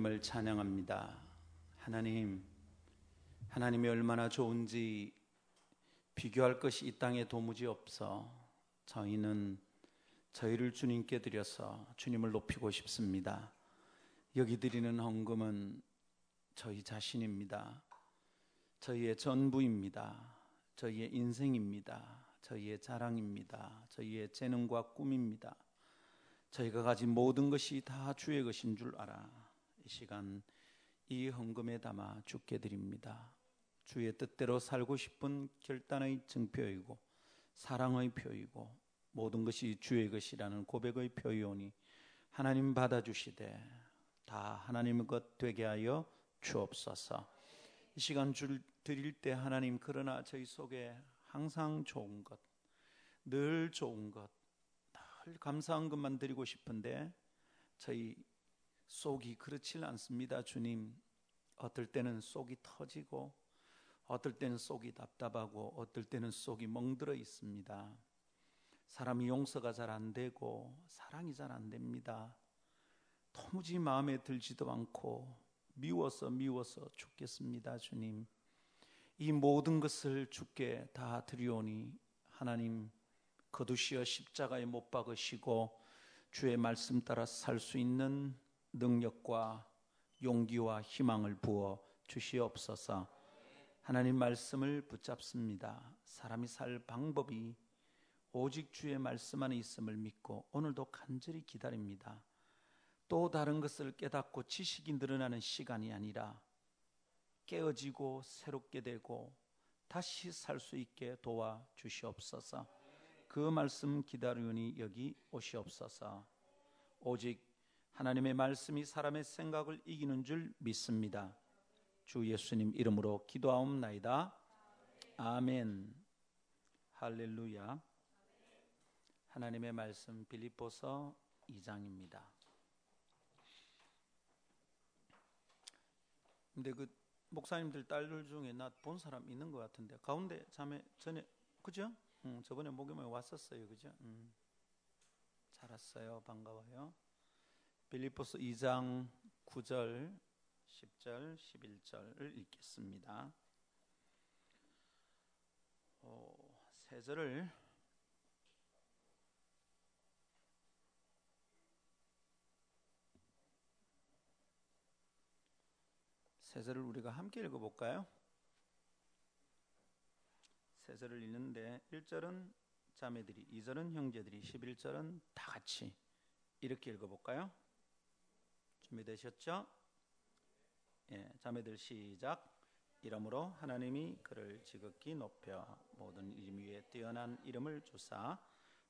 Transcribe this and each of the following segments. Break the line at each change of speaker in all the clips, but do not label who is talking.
주님을 찬양합니다. 하나님, 하나님이 얼마나 좋은지 비교할 것이 이 땅에 도무지 없어 저희는 저희를 주님께 드려서 주님을 높이고 싶습니다. 여기 드리는 헌금은 저희 자신입니다. 저희의 전부입니다. 저희의 인생입니다. 저희의 자랑입니다. 저희의 재능과 꿈입니다. 저희가 가진 모든 것이 다 주의 것인 줄 알아. 이 시간 이 헌금에 담아 주께 드립니다. 주의 뜻대로 살고 싶은 결단의 증표이고 사랑의 표이고 모든 것이 주의 것이라는 고백의 표이오니 하나님 받아주시되 다 하나님의 것 되게 하여 주옵소서. 이 시간 줄 드릴 때 하나님 그러나 저희 속에 항상 좋은 것, 늘 좋은 것, 늘 감사한 것만 드리고 싶은데 저희 속이 그렇지 않습니다, 주님. 어떨 때는 속이 터지고 어떨 때는 속이 답답하고 어떨 때는 속이 멍들어 있습니다. 사람이 용서가 잘 안 되고 사랑이 잘 안 됩니다. 도무지 마음에 들지도 않고 미워서 미워서 죽겠습니다, 주님. 이 모든 것을 주께 다 드리오니 하나님 거두시어 십자가에 못 박으시고 주의 말씀 따라 살 수 있는 능력과 용기와 희망을 부어 주시옵소서. 하나님 말씀을 붙잡습니다. 사람이 살 방법이 오직 주의 말씀 안에 있음을 믿고 오늘도 간절히 기다립니다. 또 다른 것을 깨닫고 지식이 늘어나는 시간이 아니라 깨어지고 새롭게 되고 다시 살 수 있게 도와 주시옵소서. 그 말씀 기다리니 여기 오시옵소서. 오직 하나님의 말씀이 사람의 생각을 이기는 줄 믿습니다. 주 예수님 이름으로 기도하옵나이다. 아멘. 할렐루야. 하나님의 말씀 빌립보서 2장입니다. 근데 그 목사님들 딸들 중에 나 본 사람 있는 것 같은데 가운데 자매 전에 그죠? 응, 저번에 목요일에 왔었어요, 그죠? 응. 잘 왔어요, 반가워요. 빌립보서 2장 9절 10절, 11절을 읽겠습니다. 어, 세 절을 세 절을 우리가 함께 읽어볼까요? 세 절을 읽는데 1절은 자매들이, 2절은 형제들이, 11절은 다 같이 이렇게 읽어볼까요? 준비되셨죠? 예, 자매들 시작. 이러므로 하나님이 그를 지극히 높여 모든 이름 위에 뛰어난 이름을 주사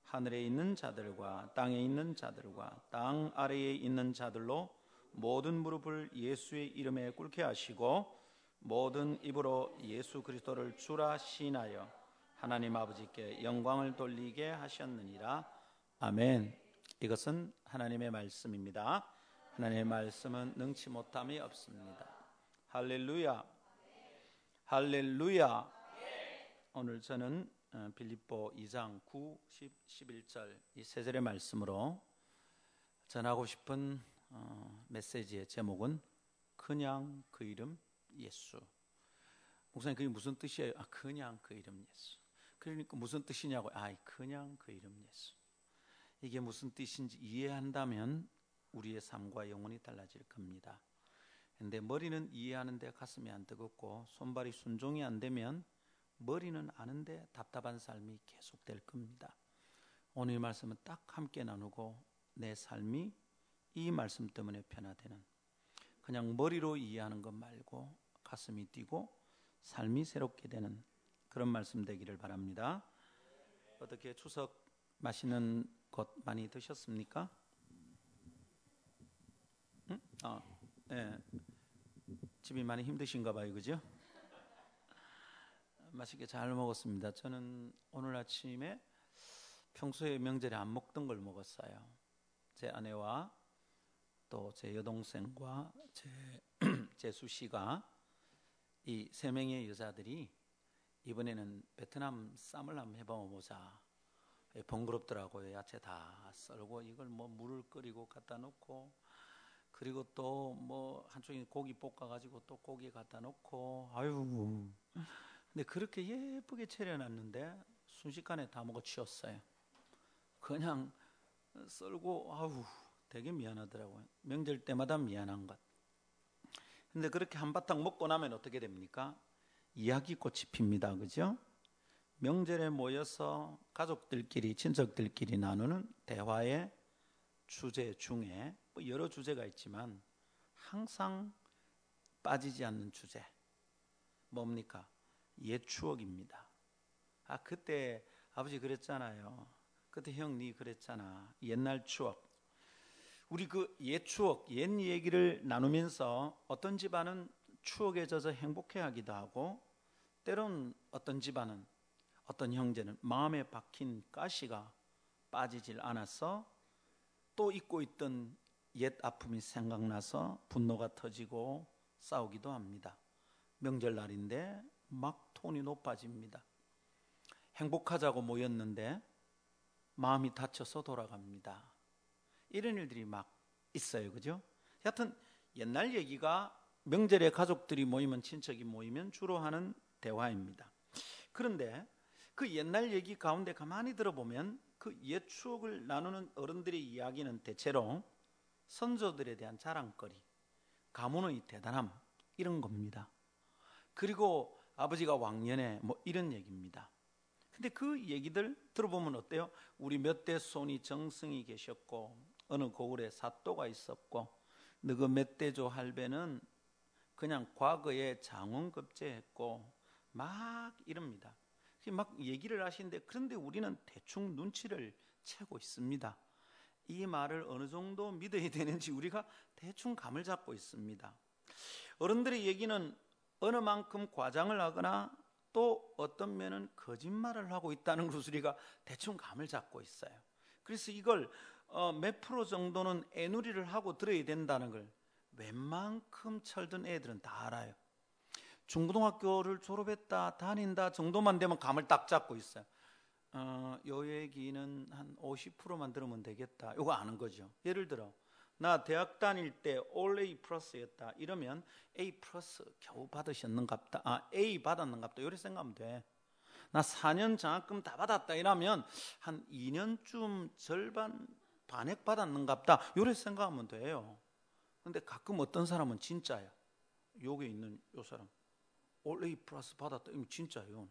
하늘에 있는 자들과 땅에 있는 자들과 땅 아래에 있는 자들로 모든 무릎을 예수의 이름에 꿇게 하시고 모든 입으로 예수 그리스도를 주라 시인하여 하나님 아버지께 영광을 돌리게 하셨느니라. 아멘. 이것은 하나님의 말씀입니다. 하나님의 말씀은 능치 못함이 없습니다. 할렐루야. 할렐루야. 오늘 저는 어, 빌립보 2장 9, 10, 11절 이 세 절의 말씀으로 전하고 싶은 어, 메시지의 제목은 그냥 그 이름 예수. 목사님 그게 무슨 뜻이에요? 아 그냥 그 이름 예수. 그러니까 무슨 뜻이냐고? 아 그냥 그 이름 예수. 이게 무슨 뜻인지 이해한다면 우리의 삶과 영혼이 달라질 겁니다. 근데 머리는 이해하는데 가슴이 안 뜨겁고 손발이 순종이 안 되면 머리는 아는데 답답한 삶이 계속될 겁니다. 오늘 말씀은 딱 함께 나누고 내 삶이 이 말씀 때문에 변화되는 그냥 머리로 이해하는 것 말고 가슴이 뛰고 삶이 새롭게 되는 그런 말씀 되기를 바랍니다. 어떻게 추석 맛있는 것 많이 드셨습니까? 응? 아, 네. 집이 많이 힘드신가 봐요, 그죠? 맛있게 잘 먹었습니다. 저는 오늘 아침에 평소에 명절에 안 먹던 걸 먹었어요. 제 아내와 또 제 여동생과 제 제수 씨가 이 세 명의 여자들이 이번에는 베트남 쌈을 한번 해보자. 번거롭더라고요. 야채 다 썰고 이걸 뭐 물을 끓이고 갖다 놓고 그리고 또 뭐 한쪽에 고기 볶아 가지고 또 고기 갖다 놓고 아유 근데 그렇게 예쁘게 차려놨는데 순식간에 다 먹어 치웠어요. 그냥 썰고 아우 되게 미안하더라고요. 명절 때마다 미안한 것. 근데 그렇게 한바탕 먹고 나면 어떻게 됩니까? 이야기꽃이 핍니다. 그죠? 명절에 모여서 가족들끼리, 친척들끼리 나누는 대화의 주제 중에 뭐 여러 주제가 있지만 항상 빠지지 않는 주제. 뭡니까? 옛 추억입니다. 아, 그때 아버지 그랬잖아요. 그때 형, 니 그랬잖아. 옛날 추억. 우리 그 옛 추억, 옛 얘기를 나누면서 어떤 집안은 추억에 젖어 행복해하기도 하고 때론 어떤 집안은 어떤 형제는 마음에 박힌 가시가 빠지질 않아서 또 잊고 있던 옛 아픔이 생각나서 분노가 터지고 싸우기도 합니다. 명절날인데 막 톤이 높아집니다. 행복하자고 모였는데 마음이 다쳐서 돌아갑니다. 이런 일들이 막 있어요. 그죠? 여하튼 옛날 얘기가 명절에 가족들이 모이면 친척이 모이면 주로 하는 대화입니다. 그런데 그 옛날 얘기 가운데 가만히 들어보면 그 옛 추억을 나누는 어른들의 이야기는 대체로 선조들에 대한 자랑거리, 가문의 대단함 이런 겁니다. 그리고 아버지가 왕년에 뭐 이런 얘기입니다. 근데 그 얘기들 들어보면 어때요? 우리 몇 대 손이 정승이 계셨고 어느 고을에 사또가 있었고 너그 멧돼조 할배는 그냥 과거에 장원급제했고 막 이럽니다. 막 얘기를 하시는데 그런데 우리는 대충 눈치를 채고 있습니다. 이 말을 어느 정도 믿어야 되는지 우리가 대충 감을 잡고 있습니다. 어른들의 얘기는 어느 만큼 과장을 하거나 또 어떤 면은 거짓말을 하고 있다는 것을 우리가 대충 감을 잡고 있어요. 그래서 이걸 어, 몇 프로 정도는 애누리를 하고 들어야 된다는 걸 웬만큼 철든 애들은 다 알아요. 중고등학교를 졸업했다, 다닌다 정도만 되면 감을 딱 잡고 있어요. 어, 요 얘기는 한 50%만 들으면 되겠다. 이거 아는 거죠. 예를 들어, 나 대학 다닐 때올 A 플러스였다. 이러면 A 플러스 겨우 받으셨는갑다. 아, A 받았는갑다. 이렇게 생각하면 돼. 나 4년 장학금 다 받았다. 이러면 한 2년쯤 절반 반액 받았는갑다. 이렇게 생각하면 돼요. 근데 가끔 어떤 사람은 진짜야. 여기 있는 요 사람. 올 A 플러스 받았다. 이거 진짜요.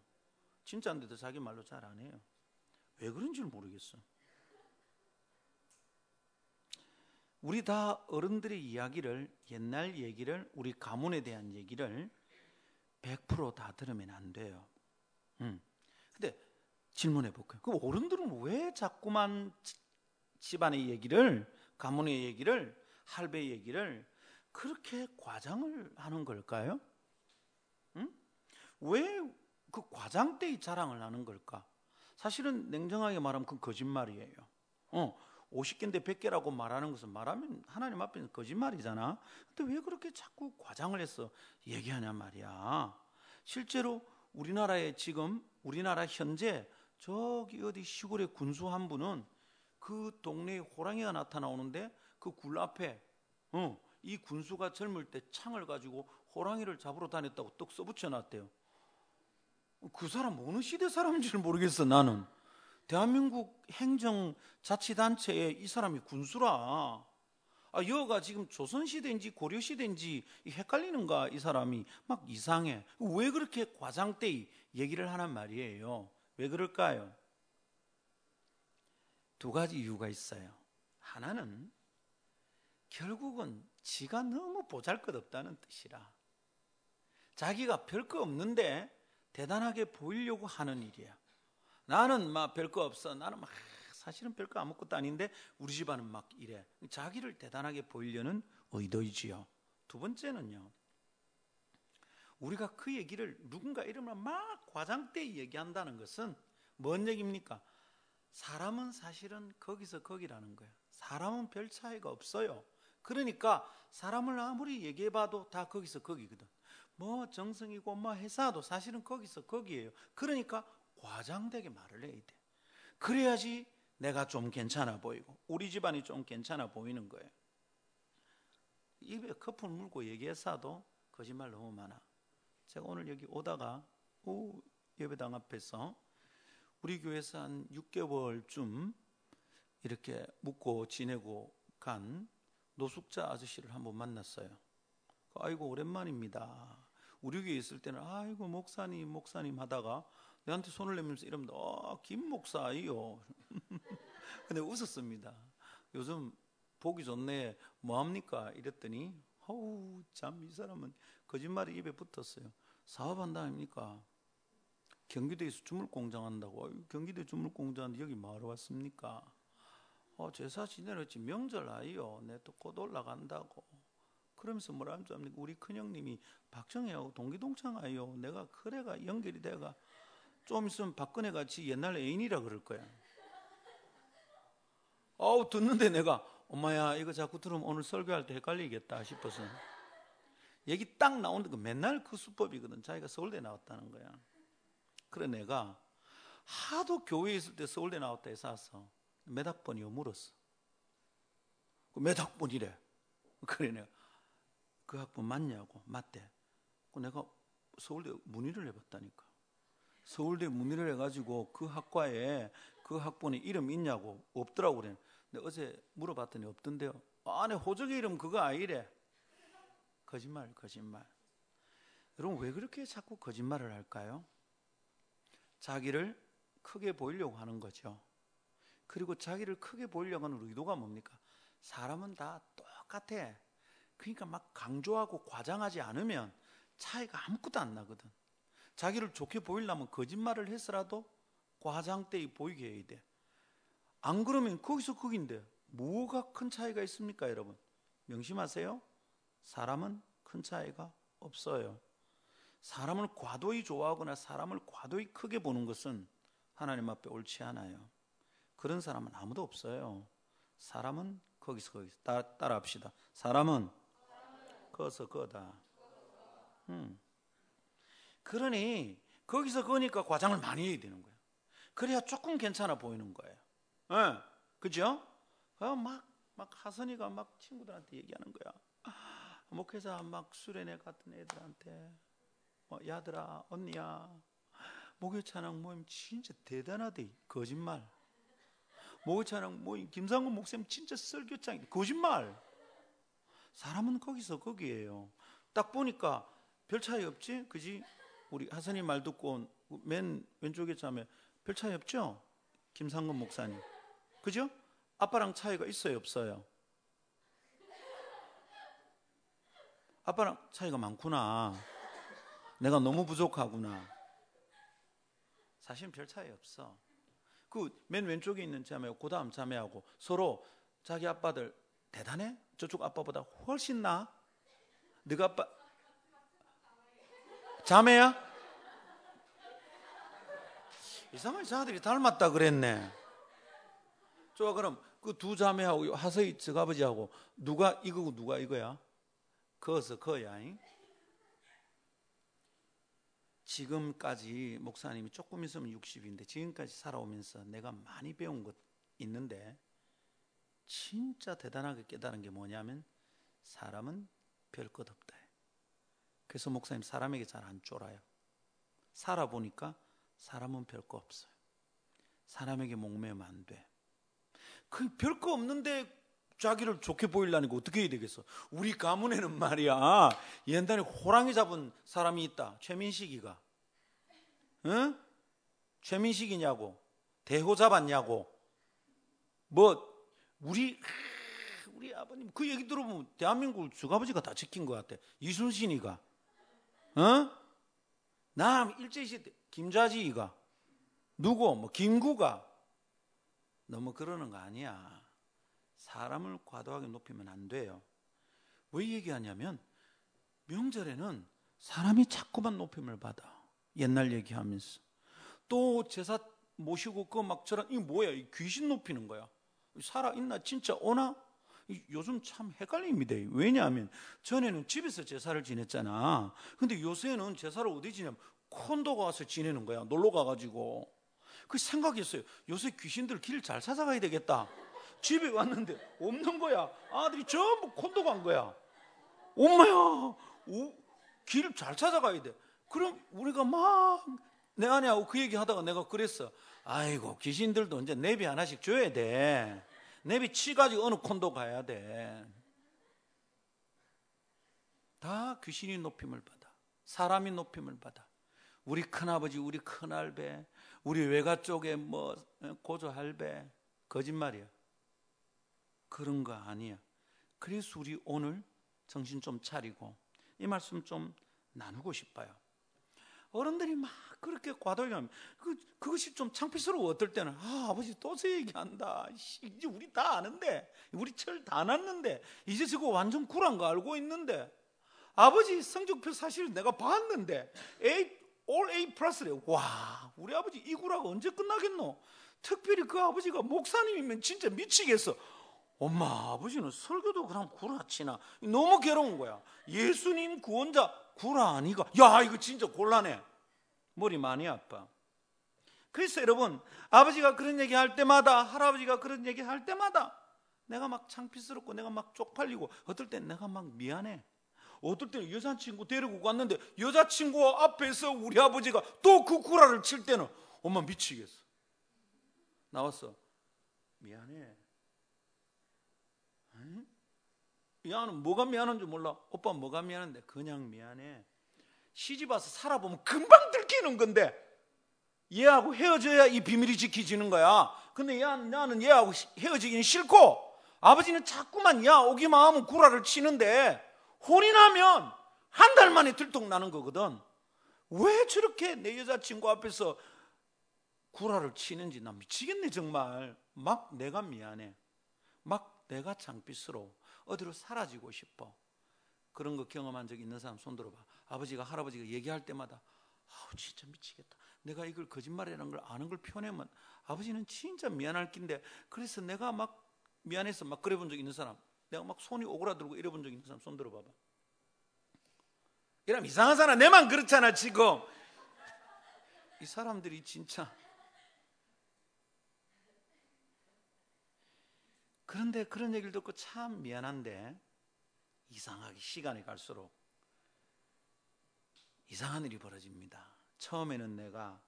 진짜인데도 자기 말로 잘 안 해요. 왜 그런지 모르겠어. 우리 다 어른들의 이야기를 옛날 얘기를 우리 가문에 대한 얘기를 100%다 들으면 안 돼요. 음. 근데 질문해 볼까요? 그 어른들은 왜 자꾸만 집안의 얘기를 가문의 얘기를 할배 얘기를 그렇게 과장을 하는 걸까요? 음? 왜 그 과장때의 자랑을 하는 걸까? 사실은 냉정하게 말하면 그건 거짓말이에요. 어, 50개인데 100개라고 말하는 것은 말하면 하나님 앞에는 거짓말이잖아. 근데 왜 그렇게 자꾸 과장을 해서 얘기하냐 말이야. 실제로 우리나라에 지금 우리나라 현재 저기 어디 시골의 군수 한 분은 그 동네에 호랑이가 나타나오는데 그 굴 앞에 어, 이 군수가 젊을 때 창을 가지고 호랑이를 잡으러 다녔다고 떡 써붙여 놨대요. 그 사람 어느 시대 사람인지를 모르겠어 나는. 대한민국 행정 자치단체에 이 사람이 군수라. 아, 여가 지금 조선시대인지 고려시대인지 헷갈리는가, 이 사람이. 막 이상해. 왜 그렇게 과장되이 얘기를 하란 말이에요? 왜 그럴까요? 두 가지 이유가 있어요. 하나는 결국은 지가 너무 보잘 것 없다는 뜻이라. 자기가 별거 없는데 대단하게 보이려고 하는 일이야. 나는 막 별거 없어. 나는 막 사실은 별거 아무것도 아닌데 우리 집안은 막 이래. 자기를 대단하게 보이려는 의도이지요. 두 번째는요. 우리가 그 얘기를 누군가 이름을 막 과장때 얘기한다는 것은 뭔 얘기입니까? 사람은 사실은 거기서 거기라는 거예요. 사람은 별 차이가 없어요. 그러니까 사람을 아무리 얘기해봐도 다 거기서 거기거든. 뭐 정성이고 뭐 회사도 사실은 거기서 거기예요. 그러니까 과장되게 말을 해야 돼. 그래야지 내가 좀 괜찮아 보이고 우리 집안이 좀 괜찮아 보이는 거예요. 입에 커플 물고 얘기했어도 거짓말 너무 많아. 제가 오늘 여기 오다가 오 예배당 앞에서 우리 교회에서 한 6개월쯤 이렇게 묵고 지내고 간 노숙자 아저씨를 한번 만났어요. 아이고 오랜만입니다. 우리 교회 있을 때는 아이고 목사님 목사님 하다가 내한테 손을 내면서 이러면 어, 김 목사요. 근데 웃었습니다. 요즘 보기 좋네. 뭐 합니까? 이랬더니 어우 참 이 사람은 거짓말이 입에 붙었어요. 사업한다 아닙니까? 경기도에서 주물공장 한다고 어이, 경기도에 주물공장인데 여기 뭐하러 왔습니까? 어, 제사 지내렸지 명절 아이요. 내 또 곧 올라간다고. 그러면서 뭐라 줄 압니까? 우리 큰형님이 박정희하고 동기동창 아이요. 내가 그래가 연결이 돼가 좀 있으면 박근혜 같이 옛날 애인이라 그럴 거야. 어우 듣는데 내가 엄마야 이거 자꾸 들으면 오늘 설교할 때 헷갈리겠다 싶어서 얘기 딱 나오는데 그 맨날 그 수법이거든. 자기가 서울대 나왔다는 거야. 그래 내가 하도 교회에 있을 때 서울대 나왔다 해서 왔어. 몇 학번이요? 물었어. 그몇 학번이래? 그래 내가 그 학번 맞냐고 맞대. 그 내가 서울대 문의를 해봤다니까. 서울대 문의를 해가지고 그 학과에 그 학번에 이름 있냐고 없더라고 그래. 근데 어제 물어봤더니 없던데요. 안에 호적의 이름 그거 아니래. 거짓말, 거짓말. 여러분 왜 그렇게 자꾸 거짓말을 할까요? 자기를 크게 보이려고 하는 거죠. 그리고 자기를 크게 보이려고 하는 의도가 뭡니까? 사람은 다 똑같아. 그러니까 막 강조하고 과장하지 않으면 차이가 아무것도 안 나거든. 자기를 좋게 보이려면 거짓말을 했으라도 과장되이 보이게 해야 돼. 안 그러면 거기서 거긴데 뭐가 큰 차이가 있습니까, 여러분? 명심하세요. 사람은 큰 차이가 없어요. 사람을 과도히 좋아하거나 사람을 과도히 크게 보는 것은 하나님 앞에 옳지 않아요. 그런 사람은 아무도 없어요. 사람은 거기서 거기서 따, 따라 합시다. 사람은 거서 거다. 음. 그러니 거기서 거니까 과장을 많이 해야 되는 거예요. 그래야 조금 괜찮아 보이는 거예요. 네. 그죠? 어, 막, 막 하선이가 막 친구들한테 얘기하는 거야. 목회자 막 수련회 같은 애들한테 뭐, 야들아 언니야 목요 찬양 모임 진짜 대단하대 거짓말 목요 찬양 모임 김상곤 목사님 진짜 설교장 거짓말 사람은 거기서 거기에요 딱 보니까 별 차이 없지 그지 우리 하선이 말 듣고 맨 왼쪽에 자면 별 차이 없죠 김상곤 목사님 그죠 아빠랑 차이가 있어요 없어요 아빠랑 차이가 많구나. 내가 너무 부족하구나. 사실은 별 차이 없어. 그 맨 왼쪽에 있는 자매하고 그 다음 자매하고 서로 자기 아빠들 대단해? 저쪽 아빠보다 훨씬 나? 네가 아빠 자매야? 이상하게 자들이 닮았다 그랬네. 좋아 그럼 그 두 자매하고 하서이 저아버지하고 누가 이거고 누가 이거야? 그어서 그어야. 지금까지 목사님이 조금 있으면 60인데 지금까지 살아오면서 내가 많이 배운 것 있는데 진짜 대단하게 깨달은 게 뭐냐면 사람은 별것 없다. 그래서 목사님 사람에게 잘 안 쫄아요. 살아보니까 사람은 별거 없어요. 사람에게 목매면 안 돼. 그 별거 없는데 자기를 좋게 보이려니까 어떻게 해야 되겠어? 우리 가문에는 말이야. 옛날에 호랑이 잡은 사람이 있다. 최민식이가. 응? 최민식이냐고. 대호 잡았냐고. 뭐, 우리, 우리 아버님, 그 얘기 들어보면 대한민국을 주아버지가 다 지킨 것 같아. 이순신이가. 어? 남 일제시대 김자지가. 누구? 뭐, 김구가. 너무 그러는 거 아니야. 사람을 과도하게 높이면 안 돼요. 왜 얘기하냐면 명절에는 사람이 자꾸만 높임을 받아. 옛날 얘기하면서 또 제사 모시고 그 막 저런 이 뭐야? 이 귀신 높이는 거야. 살아 있나 진짜 오나? 요즘 참 헷갈립니다. 왜냐하면 전에는 집에서 제사를 지냈잖아. 근데 요새는 제사를 어디 지냐면 콘도가 와서 지내는 거야. 놀러 가가지고. 그 생각했어요. 요새 귀신들 길 잘 찾아가야 되겠다. 집에 왔는데 없는 거야. 아들이 전부 콘도 간 거야. 엄마야, 길 잘 찾아가야 돼. 그럼 우리가 막 내 아내하고 그 얘기 하다가 내가 그랬어. 아이고, 귀신들도 이제 내비 하나씩 줘야 돼. 내비 치가지고 어느 콘도 가야 돼. 다 귀신이 높임을 받아. 사람이 높임을 받아. 우리 큰아버지, 우리 큰할배, 우리 외가 쪽에 뭐 고조 할배 거짓말이야. 그런 거 아니야. 그래서 우리 오늘 정신 좀 차리고 이 말씀 좀 나누고 싶어요. 어른들이 막 그렇게 과도하게 그, 그것이 좀 창피스러워. 어떨 때는. 아 아버지 또저 얘기한다. 이제 우리 다 아는데 우리 철 다 났는데 이제 저거 완전 굴한 거 알고 있는데 아버지 성적표 사실 내가 봤는데 A, all A 플러스래. 와 우리 아버지 이 굴하고 언제 끝나겠노? 특별히 그 아버지가 목사님이면 진짜 미치겠어. 엄마 아버지는 설교도 그럼 구라치나? 너무 괴로운 거야. 예수님 구원자 구라 아니가. 야 이거 진짜 곤란해 머리 많이 아파. 그래서 여러분 아버지가 그런 얘기 할 때마다 할아버지가 그런 얘기 할 때마다 내가 막 창피스럽고 내가 막 쪽팔리고 어떨 땐 내가 막 미안해. 어떨 때는 여자친구 데리고 갔는데 여자친구 앞에서 우리 아버지가 또 그 구라를 칠 때는 엄마 미치겠어. 나왔어 미안해. 야는 뭐가 미안한 줄 몰라. 오빠 뭐가 미안한데? 그냥 미안해. 시집 와서 살아보면 금방 들키는 건데 얘하고 헤어져야 이 비밀이 지켜지는 거야. 근데 야, 나는 얘하고 헤어지기는 싫고 아버지는 자꾸만 야 오기만 하면 구라를 치는데 혼이 나면 한 달 만에 들통 나는 거거든. 왜 저렇게 내 여자친구 앞에서 구라를 치는지 나 미치겠네 정말. 막 내가 미안해. 막 내가 창피스러워. 어디로 사라지고 싶어. 그런 거 경험한 적 있는 사람 손 들어봐. 아버지가 할아버지가 얘기할 때마다 아우 진짜 미치겠다. 내가 이걸 거짓말이라는 걸 아는 걸 표현하면 아버지는 진짜 미안할 낀데 그래서 내가 막 미안해서 막 그래 본 적 있는 사람 내가 막 손이 오그라들고 이래 본 적 있는 사람 손 들어봐봐. 이러면 이상한 사람 내만 그렇잖아 지금. 이 사람들이 진짜 그런데 그런 얘기를 듣고 참 미안한데 이상하게 시간이 갈수록 이상한 일이 벌어집니다. 처음에는 내가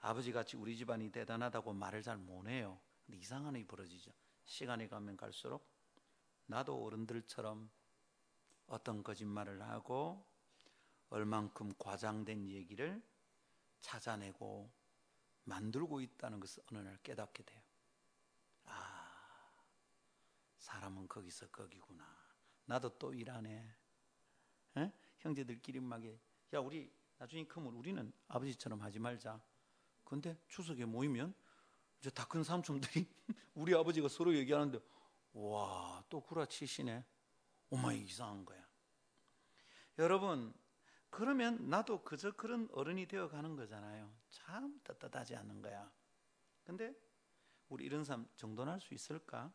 아버지 같이 우리 집안이 대단하다고 말을 잘 못해요. 근데 이상한 일이 벌어지죠. 시간이 가면 갈수록 나도 어른들처럼 어떤 거짓말을 하고 얼만큼 과장된 얘기를 찾아내고 만들고 있다는 것을 어느 날 깨닫게 돼요. 사람은 거기서 거기구나. 나도 또 일하네. 에? 형제들끼리 막에 야 우리 나중에 크면 우리는 아버지처럼 하지 말자. 근데 추석에 모이면 이제 다 큰 삼촌들이 우리 아버지가 서로 얘기하는데 와 또 구라치시네. 오마 이상한 거야. 여러분 그러면 나도 그저 그런 어른이 되어 가는 거잖아요. 참 떳떳하지 않는 거야. 근데 우리 이런 삶 정돈할 수 있을까?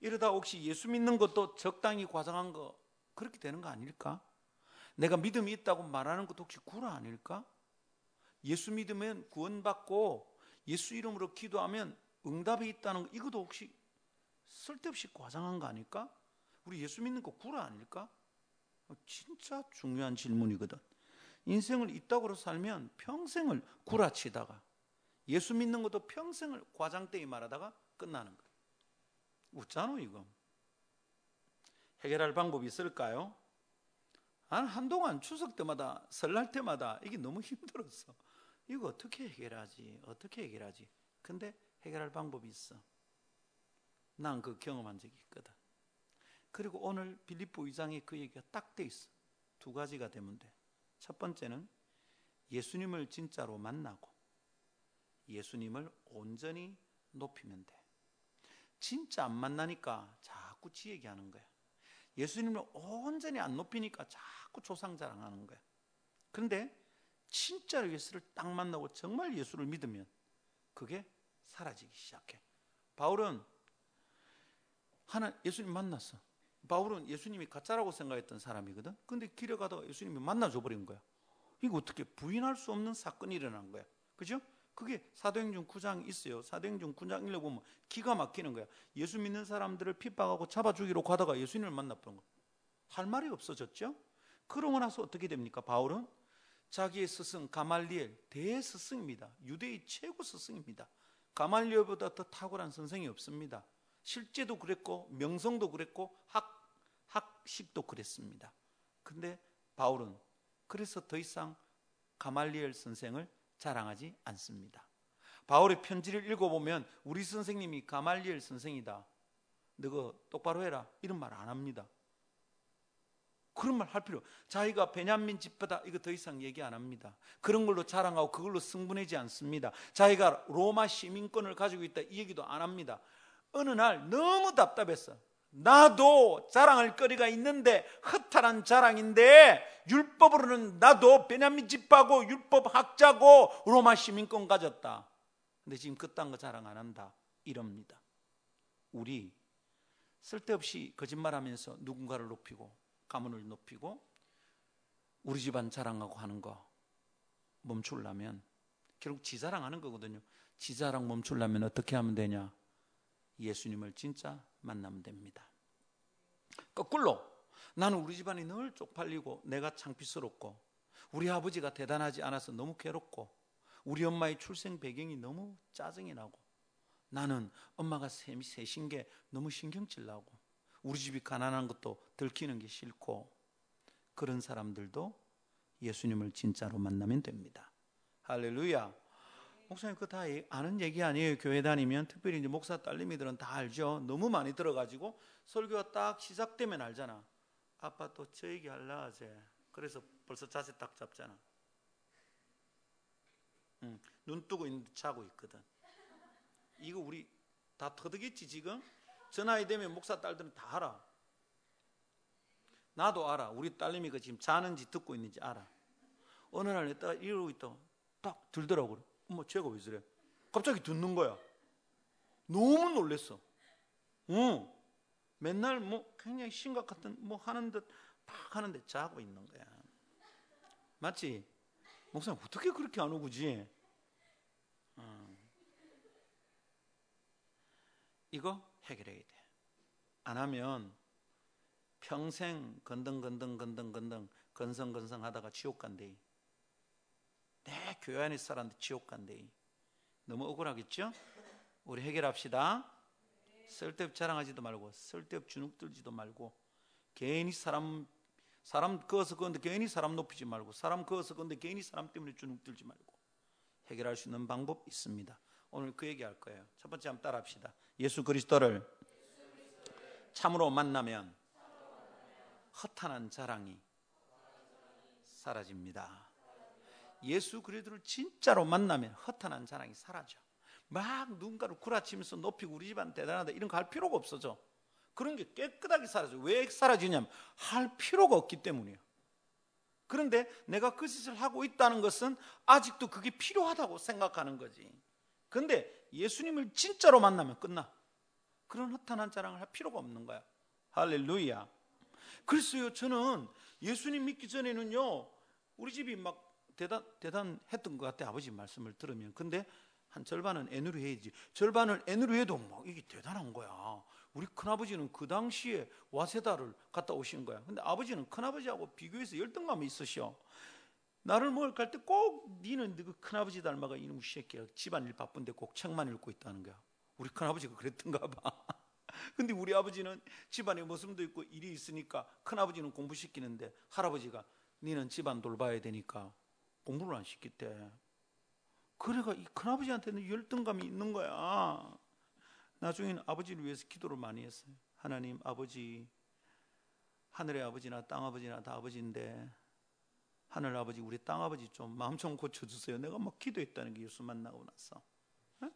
이러다 혹시 예수 믿는 것도 적당히 과장한 거 그렇게 되는 거 아닐까? 내가 믿음이 있다고 말하는 것도 혹시 구라 아닐까? 예수 믿으면 구원받고 예수 이름으로 기도하면 응답이 있다는 거 이것도 혹시 쓸데없이 과장한 거 아닐까? 우리 예수 믿는 거 구라 아닐까? 진짜 중요한 질문이거든. 인생을 이따구로 살면 평생을 구라치다가 예수 믿는 것도 평생을 과장되이 말하다가 끝나는 거야. 웃잖아 이거. 해결할 방법이 있을까요? 난 한동안 추석 때마다 설날 때마다 이게 너무 힘들었어. 이거 어떻게 해결하지? 어떻게 해결하지? 근데 해결할 방법이 있어. 난 그 경험한 적이 있거든. 그리고 오늘 빌립보 의장의 그 얘기가 딱 돼 있어. 두 가지가 되면 돼. 첫 번째는 예수님을 진짜로 만나고 예수님을 온전히 높이면 돼. 진짜 안 만나니까 자꾸 지 얘기하는 거야. 예수님을 온전히 안 높이니까 자꾸 조상 자랑하는 거야. 그런데 진짜로 예수를 딱 만나고 정말 예수를 믿으면 그게 사라지기 시작해. 바울은 하나 예수님 만났어. 바울은 예수님이 가짜라고 생각했던 사람이거든. 근데 길에 가다가 예수님이 만나줘 버린 거야. 이거 어떻게 부인할 수 없는 사건이 일어난 거야. 그죠? 그게 사도행전 9장 있어요. 사도행전 9장 읽어보면 기가 막히는 거야. 예수 믿는 사람들을 핍박하고 잡아 죽이러 가다가 예수님을 만나본 거. 할 말이 없어졌죠. 그러고 나서 어떻게 됩니까? 바울은 자기의 스승 가말리엘 대스승입니다. 유대의 최고 스승입니다. 가말리엘보다 더 탁월한 선생이 없습니다. 실제도 그랬고 명성도 그랬고 학 학식도 그랬습니다. 근데 바울은 그래서 더 이상 가말리엘 선생을 자랑하지 않습니다. 바울의 편지를 읽어보면 우리 선생님이 가말리엘 선생이다. 너가 똑바로 해라. 이런 말 안 합니다. 그런 말 할 필요. 자기가 베냐민 집보다 이거 더 이상 얘기 안 합니다. 그런 걸로 자랑하고 그걸로 승분하지 않습니다. 자기가 로마 시민권을 가지고 있다 이 얘기도 안 합니다. 어느 날 너무 답답했어. 나도 자랑할 거리가 있는데 허탈한 자랑인데 율법으로는 나도 베냐민 집하고 율법 학자고 로마 시민권 가졌다. 근데 지금 그딴 거 자랑 안 한다. 이럽니다. 우리 쓸데없이 거짓말하면서 누군가를 높이고 가문을 높이고 우리 집안 자랑하고 하는 거 멈추려면 결국 지 자랑하는 거거든요. 지 자랑 멈추려면 어떻게 하면 되냐? 예수님을 진짜 만나면 됩니다. 거꾸로 나는 우리 집안이 늘 쪽팔리고 내가 창피스럽고 우리 아버지가 대단하지 않아서 너무 괴롭고 우리 엄마의 출생 배경이 너무 짜증이 나고 나는 엄마가 셋인 게 너무 신경질 나고 우리 집이 가난한 것도 들키는 게 싫고 그런 사람들도 예수님을 진짜로 만나면 됩니다. 할렐루야. 목사님 그거 다 아는 얘기 아니에요. 교회 다니면 특별히 이제 목사 딸님이들은 다 알죠. 너무 많이 들어가지고 설교가 딱 시작되면 알잖아. 아빠 또 저 얘기 할라 하지. 그래서 벌써 자세 딱 잡잖아. 응, 눈 뜨고 있는데 자고 있거든. 이거 우리 다 터득했지 지금? 저 나이 되면 목사 딸들은 다 알아. 나도 알아. 우리 딸님이 그 지금 자는지 듣고 있는지 알아. 어느 날 내가 이러고 있다. 딱 들더라고. 엄마 쟤가 왜 저래? 갑자기 듣는 거야. 너무 놀랬어. 응. 맨날 뭐 굉장히 심각 같은 뭐 하는 듯 막 하는데 자고 있는 거야. 맞지? 목사님 어떻게 그렇게 안 오구지? 어. 이거 해결해야 돼. 안 하면 평생 건등건등 건성건성 하다가 지옥 간대. 내 교회 안에 사람들 지옥 간대. 너무 억울하겠죠? 우리 해결합시다. 쓸데없 자랑하지도 말고 쓸데없 주눅 들지도 말고 괜히 사람 사람 그어서 그런데 괜히 사람 높이지 말고 사람 그어서 그런데 괜히 사람 때문에 주눅 들지 말고 해결할 수 있는 방법 있습니다. 오늘 그 얘기 할 거예요. 첫 번째 한번 따라 합시다. 예수 그리스도를 참으로 만나면 허탄한 자랑이 사라집니다. 예수 그리스도를 진짜로 만나면 허탄한 자랑이 사라져. 막 누군가를 구라치면서 높이고 우리 집안 대단하다 이런 거 할 필요가 없어져. 그런 게 깨끗하게 사라져. 왜 사라지냐면 할 필요가 없기 때문이에요. 그런데 내가 그 짓을 하고 있다는 것은 아직도 그게 필요하다고 생각하는 거지. 근데 예수님을 진짜로 만나면 끝나. 그런 허탄한 자랑을 할 필요가 없는 거야. 할렐루야. 글쎄요, 저는 예수님 믿기 전에는요, 우리 집이 막 대단, 대단했던 것 같아, 아버지 말씀을 들으면. 근데 한 절반은 N으로 해야지. 절반을 N으로 해도 막 이게 대단한 거야. 우리 큰아버지는 그 당시에 와세다를 갔다 오신 거야. 근데 아버지는 큰아버지하고 비교해서 열등감이 있으셔. 나를 먹을 갈때 꼭 니는 그 큰아버지 닮아가 이놈 새끼야. 집안일 바쁜데 꼭 책만 읽고 있다는 거야. 우리 큰아버지가 그랬던가 봐. 근데 우리 아버지는 집안에 모습도 있고 일이 있으니까 큰아버지는 공부시키는데 할아버지가 니는 집안 돌봐야 되니까 공부를 안 시켰대. 그래가 이 큰아버지한테는 열등감이 있는 거야. 나중에는 아버지를 위해서 기도를 많이 했어요. 하나님 아버지 하늘의 아버지나 땅 아버지나 다 아버지인데 하늘 아버지 우리 땅 아버지 좀 마음 좀 고쳐주세요. 내가 막 기도했다는 게 예수 만나고 나서 에?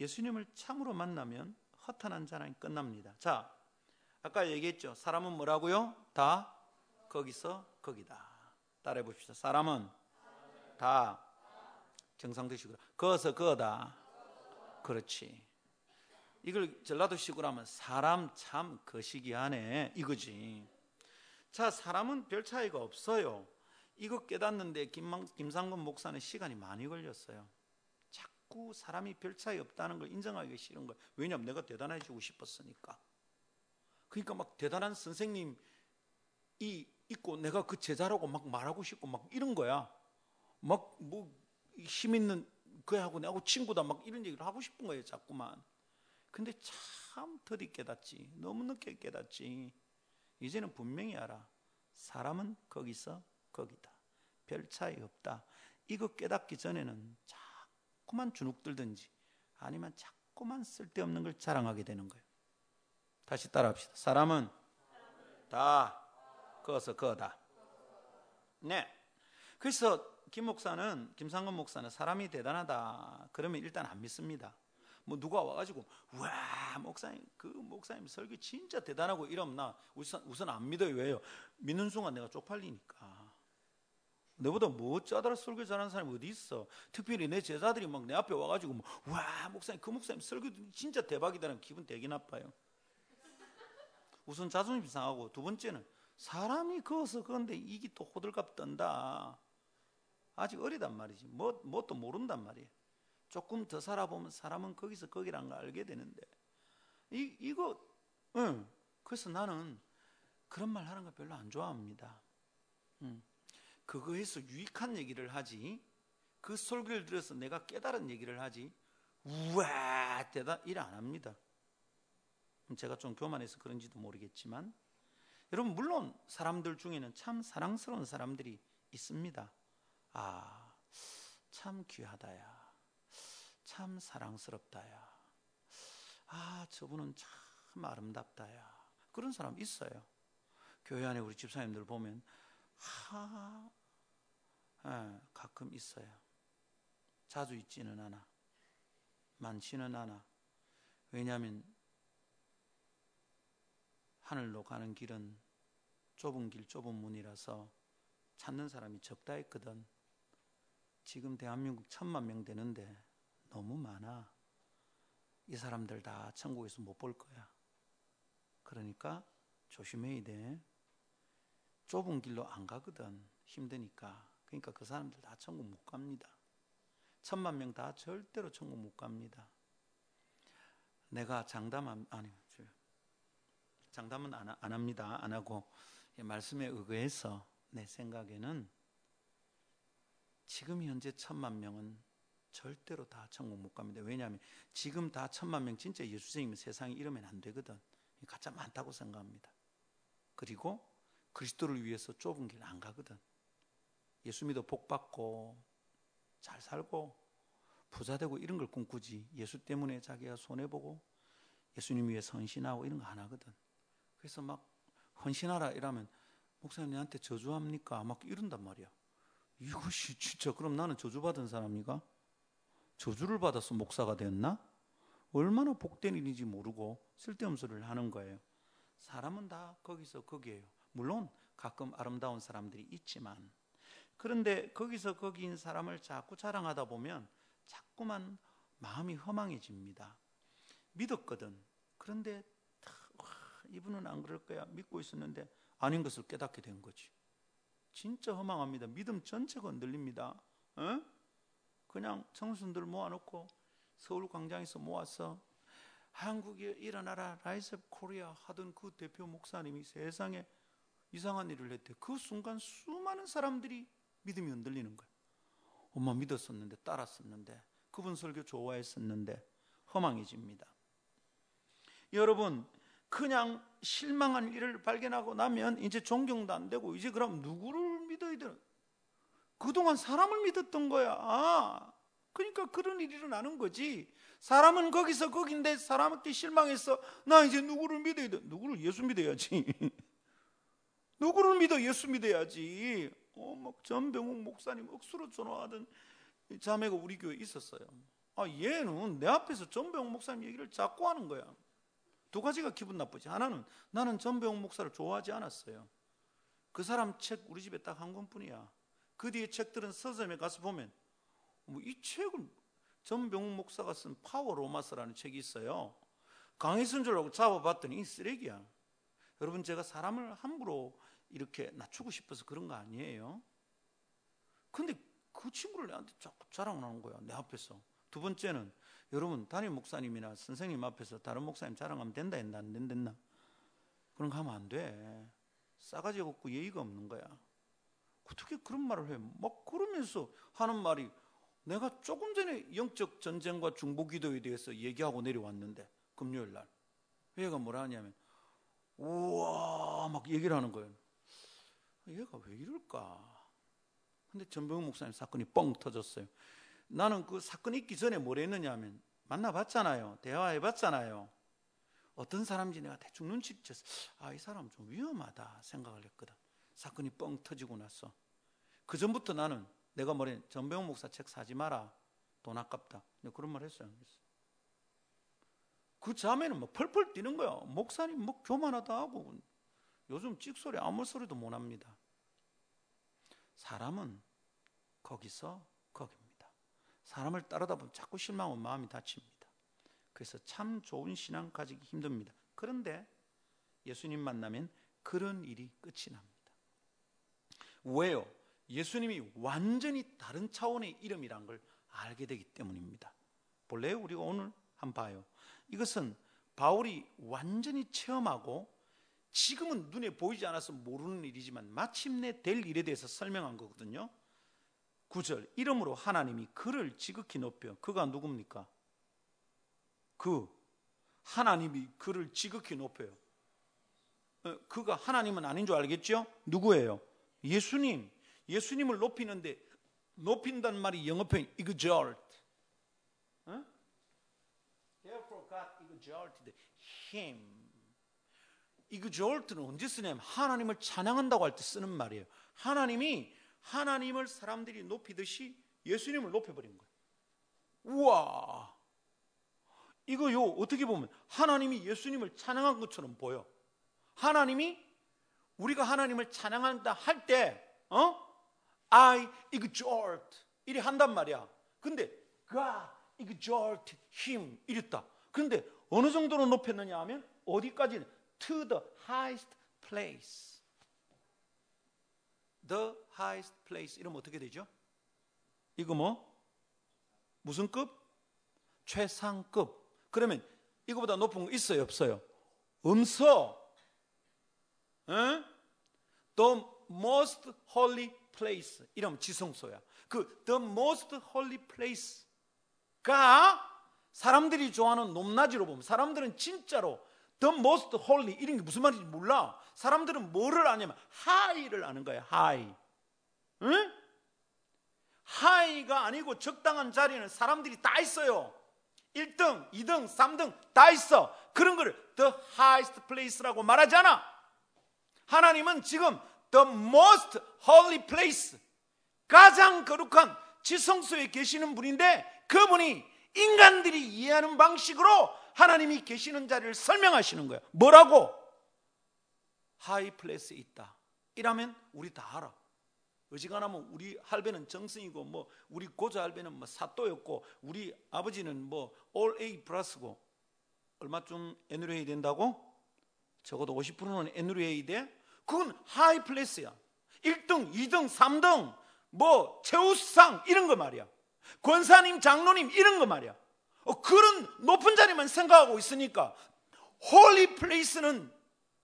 예수님을 참으로 만나면 허탄한 자랑이 끝납니다. 자, 아까 얘기했죠. 사람은 뭐라고요? 다 거기서 거기다. 따라해 봅시다. 사람은 다 정상되시고 거서 거다. 그렇지. 이걸 전라도식으로 하면 사람 참 거시기 하네 이거지. 자, 사람은 별 차이가 없어요. 이거 깨닫는데 김상근 목사는 시간이 많이 걸렸어요. 자꾸 사람이 별 차이 없다는 걸 인정하기 싫은 거예요. 왜냐하면 내가 대단해지고 싶었으니까. 그러니까 막 대단한 선생님 이 있고 내가 그 제자라고 막 말하고 싶고 막 이런 거야. 막 뭐 힘 있는 그하고 내하고 친구다 막 이런 얘기를 하고 싶은 거예요, 자꾸만. 근데 참 더디 깨닫지. 너무 늦게 깨닫지. 이제는 분명히 알아. 사람은 거기서 거기다. 별 차이 없다. 이거 깨닫기 전에는 자꾸만 주눅 들든지 아니면 자꾸만 쓸데없는 걸 자랑하게 되는 거예요. 다시 따라합시다. 사람은 다 거서 거다. 네. 그래서 김 목사는 김상건 목사는 사람이 대단하다. 그러면 일단 안 믿습니다. 뭐 누가 와가지고 와 목사님 그 목사님 설교 진짜 대단하고 이러면 나 우선 우선 안 믿어요 왜요? 믿는 순간 내가 쪽팔리니까. 내보다 뭐 짜다라 설교 잘하는 사람이 어디 있어? 특별히 내 제자들이 막 내 앞에 와가지고 뭐, 와 목사님 그 목사님 설교 진짜 대박이다는 기분 되게 나빠요. 우선 자존심 상하고 두 번째는 사람이 그어서 그런데 이게 또 호들갑 떤다. 아직 어리단 말이지. 뭐, 뭐또 모른단 말이에요. 조금 더 살아보면 사람은 거기서 거기란 걸 알게 되는데. 이, 이거, 응. 그래서 나는 그런 말 하는 거 별로 안 좋아합니다. 응. 그거에서 유익한 얘기를 하지. 그 설교를 들어서 내가 깨달은 얘기를 하지. 우와, 대단, 일안 합니다. 제가 좀 교만해서 그런지도 모르겠지만 여러분 물론 사람들 중에는 참 사랑스러운 사람들이 있습니다. 아, 참 귀하다야. 참 사랑스럽다야. 아, 저분은 참 아름답다야. 그런 사람 있어요. 교회 안에 우리 집사님들 보면 하, 예, 가끔 있어요. 자주 있지는 않아. 많지는 않아. 왜냐하면 하늘로 가는 길은 좁은 길, 좁은 문이라서 찾는 사람이 적다 했거든. 지금 대한민국 천만 명 되는데 너무 많아. 이 사람들 다 천국에서 못 볼 거야. 그러니까 조심해야 돼. 좁은 길로 안 가거든. 힘드니까. 그러니까 그 사람들 다 천국 못 갑니다. 천만 명 다 절대로 천국 못 갑니다. 내가 장담 아니 장담은 안, 안 합니다. 안 하고 말씀에 의거해서 내 생각에는 지금 현재 천만 명은 절대로 다 천국 못 갑니다. 왜냐하면 지금 다 천만 명 진짜 예수님이 세상에 이러면 안 되거든. 가짜 많다고 생각합니다. 그리고 그리스도를 위해서 좁은 길 안 가거든. 예수 믿어 복 받고 잘 살고 부자 되고 이런 걸 꿈꾸지. 예수 때문에 자기가 손해 보고 예수님 위해 선신하고 이런 거 안 하거든. 그래서 막 헌신하라 이러면 목사님 내한테 저주합니까? 막 이런단 말이야. 이것이 진짜 그럼 나는 저주받은 사람이가? 저주를 받아서 목사가 됐나? 얼마나 복된 일인지 모르고 쓸데없는 소리를 하는 거예요. 사람은 다 거기서 거기에요. 물론 가끔 아름다운 사람들이 있지만 그런데 거기서 거기인 사람을 자꾸 자랑하다 보면 자꾸만 마음이 허망해집니다. 믿었거든. 그런데 이분은 안 그럴 거야 믿고 있었는데 아닌 것을 깨닫게 된 거지. 진짜 허망합니다. 믿음 전체가 흔들립니다. 어? 그냥 청춘들 모아놓고 서울 광장에서 모아서 한국에 일어나라 Rise Korea 하던 그 대표 목사님이 세상에 이상한 일을 했대. 그 순간 수많은 사람들이 믿음이 흔들리는 거야. 엄마 믿었었는데 따랐었는데 그분 설교 좋아했었는데 허망해집니다. 여러분 그냥 실망한 일을 발견하고 나면 이제 존경도 안 되고 이제 그럼 누구를 믿어야 되는? 그동안 사람을 믿었던 거야. 아, 그러니까 그런 일이 일어나는 거지. 사람은 거기서 거긴데 사람한테 실망해서 나 이제 누구를 믿어야 돼? 누구를 예수 믿어야지. 누구를 믿어 예수 믿어야지. 어, 막 전병욱 목사님 억수로 전화하던 자매가 우리 교회에 있었어요. 아, 얘는 내 앞에서 전병욱 목사님 얘기를 자꾸 하는 거야. 두 가지가 기분 나쁘지. 하나는 나는 전병 목사를 좋아하지 않았어요. 그 사람 책 우리 집에 딱 한 권뿐이야. 그 뒤에 책들은 서점에 가서 보면 뭐 이 책을 전병 목사가 쓴 파워 로마스라는 책이 있어요. 강의선 줄 알고 잡아봤더니 쓰레기야. 여러분 제가 사람을 함부로 이렇게 낮추고 싶어서 그런 거 아니에요. 근데 그 친구를 내한테 자꾸 자랑하는 거야. 내 앞에서. 두 번째는 여러분 담임 목사님이나 선생님 앞에서 다른 목사님 자랑하면 된다 했나 안 된다 그런 거 하면 안 돼. 싸가지 없고 예의가 없는 거야. 어떻게 그런 말을 해? 막 그러면서 하는 말이 내가 조금 전에 영적 전쟁과 중보 기도에 대해서 얘기하고 내려왔는데 금요일 날 얘가 뭐라 하냐면 우와 막 얘기를 하는 거예요. 얘가 왜 이럴까? 근데 전병훈 목사님 사건이 뻥 터졌어요. 나는 그 사건 있기 전에 뭘 했느냐 하면 만나봤잖아요. 대화해봤잖아요. 어떤 사람인지 내가 대충 눈치챘어. 아, 이 사람 좀 위험하다 생각을 했거든. 사건이 뻥 터지고 나서. 그 전부터 나는 내가 뭐래, 전병훈 목사 책 사지 마라. 돈 아깝다. 그런 말 했어요. 그 자매는 뭐 펄펄 뛰는 거야. 목사님 뭐 교만하다 하고. 요즘 찍소리 아무 소리도 못 합니다. 사람은 거기서. 사람을 따르다 보면 자꾸 실망하면 마음이 다칩니다. 그래서 참 좋은 신앙 가지기 힘듭니다. 그런데 예수님 만나면 그런 일이 끝이 납니다. 왜요? 예수님이 완전히 다른 차원의 이름이란 걸 알게 되기 때문입니다. 볼래요? 우리가 오늘 한번 봐요. 이것은 바울이 완전히 체험하고 지금은 눈에 보이지 않아서 모르는 일이지만 마침내 될 일에 대해서 설명한 거거든요. 9절 이름으로 하나님이 그를 지극히 높여 그가 누굽니까? 그 하나님이 그를 지극히 높여요. 어, 그가 하나님은 아닌 줄 알겠죠? 누구예요? 예수님. 예수님을 높이는데 높인단 말이 영어 표현 exalt. 어? Therefore God exalted him. exalt는 언제 쓰냐면 하나님을 찬양한다고 할 때 쓰는 말이에요. 하나님이 하나님을 사람들이 높이듯이 예수님을 높여버린 거예요. 우와. 이거요, 어떻게 보면 하나님이 예수님을 찬양한 것처럼 보여. 하나님이 우리가 하나님을 찬양한다 할 때, 어? I exalt. 이래 한단 말이야. 근데 God exalt him. 이랬다. 근데 어느 정도로 높였느냐 하면 어디까지 to the highest place. The highest place. 이러면 어떻게 되죠? 이거 뭐? 무슨 급? 최상급. 그러면 이거보다 높은 거 있어요, 없어요? 없어. 응? The most holy place. 이러면 지성소야. 그 the most holy place가 사람들이 좋아하는 높낮이로 보면 사람들은 진짜로 the most holy 이런 게 무슨 말인지 몰라. 사람들은 뭐를 아냐면 high를 아는 거야. high. 응? high가 아니고 적당한 자리는 사람들이 다 있어요. 1등, 2등, 3등 다 있어. 그런 거를 the highest place라고 말하잖아. 하나님은 지금 the most holy place 가장 거룩한 지성소에 계시는 분인데 그분이 인간들이 이해하는 방식으로 하나님이 계시는 자리를 설명하시는 거예요. 뭐라고? high place에 있다. 이라면 우리 다 알아. 어지간하면 우리 할배는 정승이고 뭐 우리 고조 할배는 뭐 사또였고 우리 아버지는 뭐 all A plus고 얼마쯤 에누리해야 된다고? 적어도 50%는 에누리해야 돼? 그건 high place야. 1등, 2등, 3등 뭐 최우수상 이런 거 말이야. 권사님, 장로님 이런 거 말이야. 어, 그런 높은 자리만 생각하고 있으니까 holy place는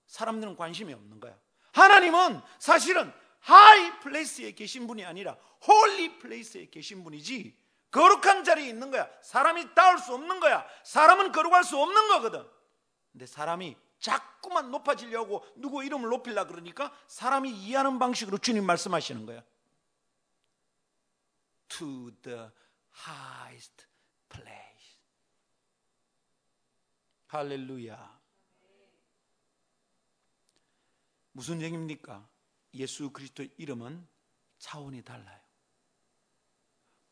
사람들은 관심이 없는 거야. 하나님은 사실은 high place에 계신 분이 아니라 holy place에 계신 분이지 거룩한 자리에 있는 거야. 사람이 닿을 수 없는 거야. 사람은 거룩할 수 없는 거거든. 근데 사람이 자꾸만 높아지려고 누구 이름을 높이려 그러니까 사람이 이해하는 방식으로 주님 말씀하시는 거야. To the highest place. 할렐루야. 무슨 얘기입니까? 예수 그리스도의 이름은 차원이 달라요.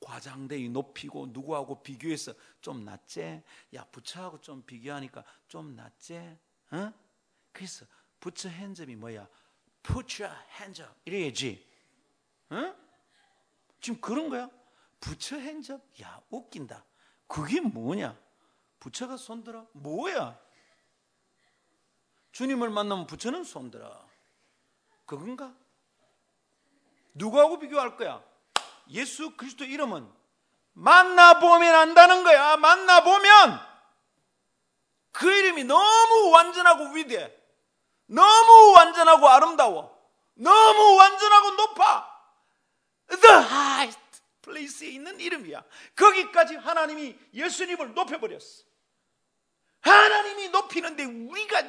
과장되이 높이고 누구하고 비교해서 좀 낫지? 야 부처하고 좀 비교하니까 좀 낫지? 어? 그래서 부처 핸접이 뭐야? Hands up 이래야지. 어? 지금 그런 거야? 부처 핸접? 야 웃긴다. 그게 뭐냐? 부처가 손들어? 뭐야? 주님을 만나면 부처는 손들어. 그건가? 누구하고 비교할 거야? 예수 그리스도 이름은 만나보면 안다는 거야. 만나보면 그 이름이 너무 완전하고 위대해. 너무 완전하고 아름다워. 너무 완전하고 높아. The highest place에 있는 이름이야. 거기까지 하나님이 예수님을 높여버렸어. 하나님이 높이는데 우리가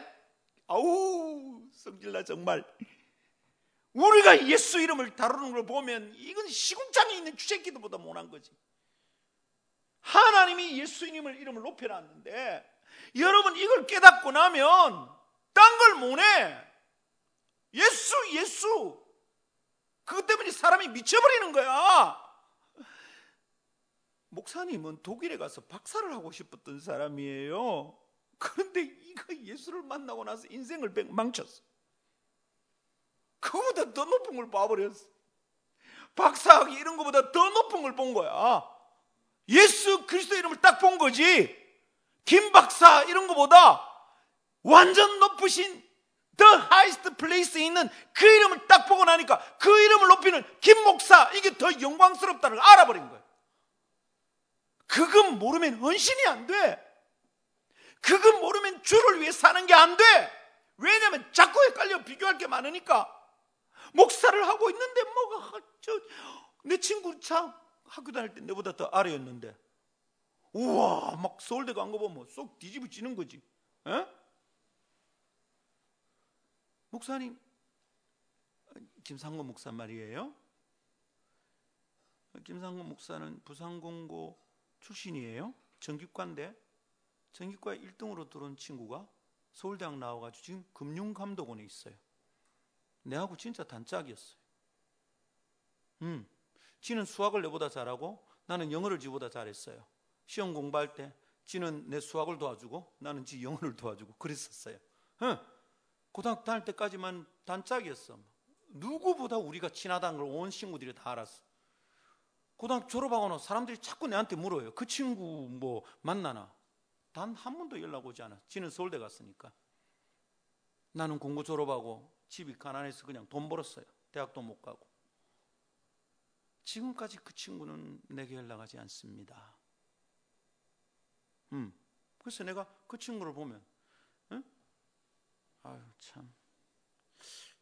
아우 성질나 정말 우리가 예수 이름을 다루는 걸 보면 이건 시궁창에 있는 주새끼들보다 못한 거지. 하나님이 예수 이름을 이름을 높여놨는데 여러분 이걸 깨닫고 나면 딴 걸 못해. 예수 예수 그것 때문에 사람이 미쳐버리는 거야. 목사님은 독일에 가서 박사를 하고 싶었던 사람이에요. 그런데 이거 예수를 만나고 나서 인생을 망쳤어. 그거보다 더 높은 걸 봐버렸어. 박사학위 이런 것보다 더 높은 걸 본 거야. 예수 그리스도 이름을 딱 본 거지. 김 박사 이런 것보다 완전 높으신 the highest place에 있는 그 이름을 딱 보고 나니까 그 이름을 높이는 김 목사 이게 더 영광스럽다는 걸 알아버린 거예요. 그거 모르면 헌신이 안 돼. 그거 모르면 주를 위해 사는 게 안 돼. 왜냐면 자꾸 헷갈려 비교할 게 많으니까. 목사를 하고 있는데 뭐가 저 내 친구 참 학교 다닐 때 내보다 더 아래였는데. 우와 막 서울대 간 거 보면 쏙 뒤집어지는 거지. 에? 목사님 김상곤 목사 말이에요. 김상곤 목사는 부산공고 출신이에요. 전기과인데 전기과 1등으로 들어온 친구가 서울대학 나와가지고 지금 금융감독원에 있어요. 내하고 진짜 단짝이었어요. 음, 지는 수학을 내보다 잘하고 나는 영어를 지보다 잘했어요. 시험 공부할 때 지는 내 수학을 도와주고 나는 지 영어를 도와주고 그랬었어요. 응. 고등학교 다닐 때까지만 단짝이었어. 누구보다 우리가 친하다는 걸 온 친구들이 다 알았어. 고등학교 졸업하고는 사람들이 자꾸 내한테 물어요. 그 친구 뭐 만나나? 단 한 번도 연락 오지 않아. 지는 서울대 갔으니까. 나는 공부 졸업하고 집이 가난해서 그냥 돈 벌었어요. 대학도 못 가고. 지금까지 그 친구는 내게 연락하지 않습니다. 음. 그래서 내가 그 친구를 보면, 응? 아유, 참.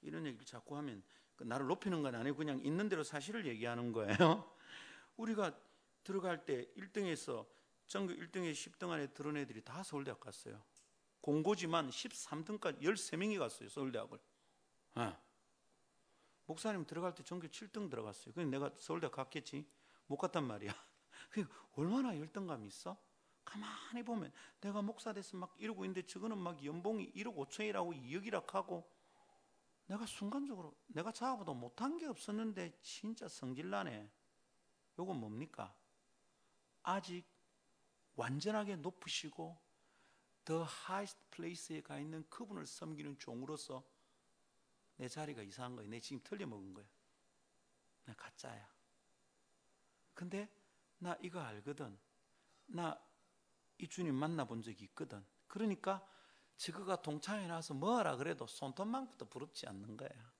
이런 얘기를 자꾸 하면 그 나를 높이는 건 아니고 그냥 있는 대로 사실을 얘기하는 거예요. 우리가 들어갈 때 1등에서 전국 1등에 10등 안에 들은 애들이 다 서울대학 갔어요. 공고지만 13등까지 13명이 갔어요. 서울대학을. 네. 목사님 들어갈 때 전교 7등 들어갔어요. 그냥 내가 서울대학 갔겠지. 못 갔단 말이야. 얼마나 열등감이 있어? 가만히 보면 내가 목사 돼서 막 이러고 있는데 저거는 막 연봉이 1억 5천이라고 2억이라 하고 내가 순간적으로 내가 자아보다 못한 게 없었는데 진짜 성질나네. 요건 뭡니까? 아직 완전하게 높으시고 더 highest place에 가 있는 그분을 섬기는 종으로서 내 자리가 이상한 거야. 내 지금 틀려먹은 거야. 나 가짜야. 근데 나 이거 알거든. 나 이 주님 만나본 적이 있거든. 그러니까 저거가 동창회 나서 뭐하라 그래도 손톱만큼도 부럽지 않는 거야.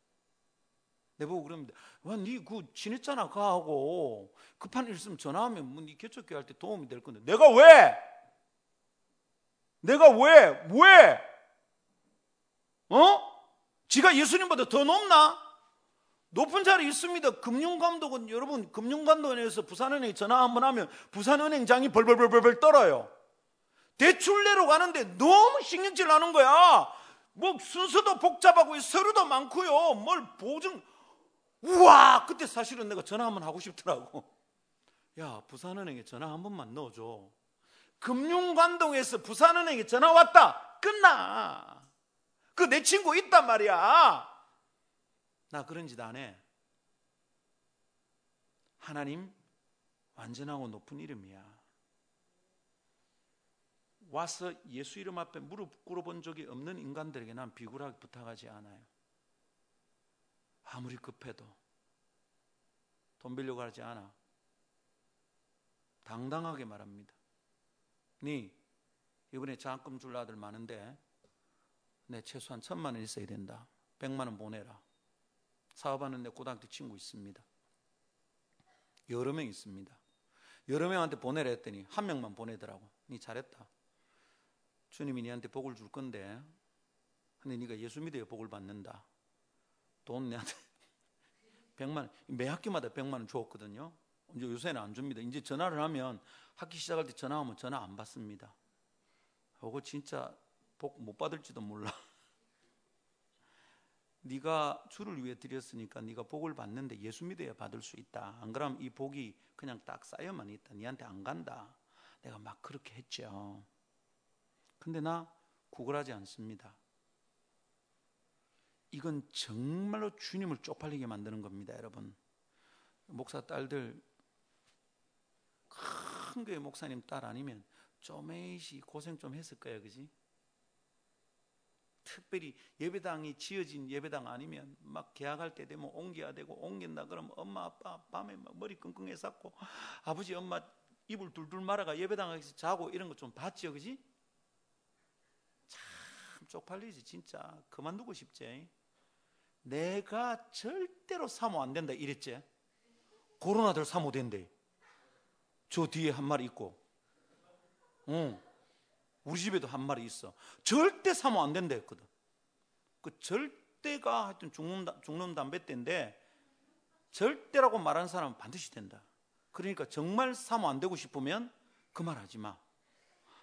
내보고 그러는데 와니그 지냈잖아 가 하고 급한 일 있으면 전화하면 뭐네 개척교 할때 도움이 될 건데 내가 왜? 내가 왜? 왜? 어? 지가 예수님보다 더 높나? 높은 자리 있습니다. 금융감독은 여러분 금융감독원에서 부산은행에 전화 한번 하면 부산은행장이 벌벌벌벌 떨어요. 대출내로 가는데 너무 신경질 나는 거야. 뭐 순서도 복잡하고 서류도 많고요. 뭘 보증 우와 그때 사실은 내가 전화 한번 하고 싶더라고. 야 부산은행에 전화 한 번만 넣어줘. 금융관동에서 부산은행에 전화 왔다. 끝나. 그 내 친구 있단 말이야. 나 그런 짓 안 해. 하나님 완전하고 높은 이름이야. 와서 예수 이름 앞에 무릎 꿇어본 적이 없는 인간들에게 난 비굴하게 부탁하지 않아요. 아무리 급해도 돈 빌려고 하지 않아. 당당하게 말합니다. 네 이번에 장학금 줄 아들 많은데 내 최소한 천만 원 있어야 된다. 백만 원 보내라. 사업하는 내 고등학교 친구 있습니다. 여러 명 있습니다. 여러 명한테 보내라 했더니 한 명만 보내더라고. 네 잘했다. 주님이 니한테 복을 줄 건데 근데 네가 예수 믿어야 복을 받는다. 돈 내한테 100만 원, 매 학기마다 100만 원 주었거든요. 이제 요새는 안 줍니다. 이제 전화를 하면 학기 시작할 때 전화하면 전화 안 받습니다. 그거 진짜 복 못 받을지도 몰라. 네가 주를 위해 드렸으니까 네가 복을 받는데 예수 믿어야 받을 수 있다. 안 그러면 이 복이 그냥 딱 쌓여만 있다. 네한테 안 간다. 내가 막 그렇게 했죠. 근데 나 구걸하지 않습니다. 이건 정말로 주님을 쪽팔리게 만드는 겁니다, 여러분. 목사 딸들 큰 교회 목사님 딸 아니면 쪼매시 고생 좀 했을 거야, 그지? 특별히 예배당이 지어진 예배당 아니면 막 계약할 때 되면 옮겨야 되고 옮긴다 그러면 엄마 아빠 밤에 막 머리 끙끙해 쌌고 아버지 엄마 이불 둘둘 말아가 예배당에서 자고 이런 거 좀 봤지요, 그지? 참 쪽팔리지 진짜 그만두고 싶지. 내가 절대로 사모 안 된다 이랬지. 코로나들 사모 된대. 저 뒤에 한 마리 있고, 응. 우리 집에도 한 마리 있어. 절대 사모 안 된다 했거든. 그 절대가 하여튼 죽는, 죽는 담배 때인데 절대라고 말하는 사람은 반드시 된다. 그러니까 정말 사모 안 되고 싶으면 그 말 하지 마.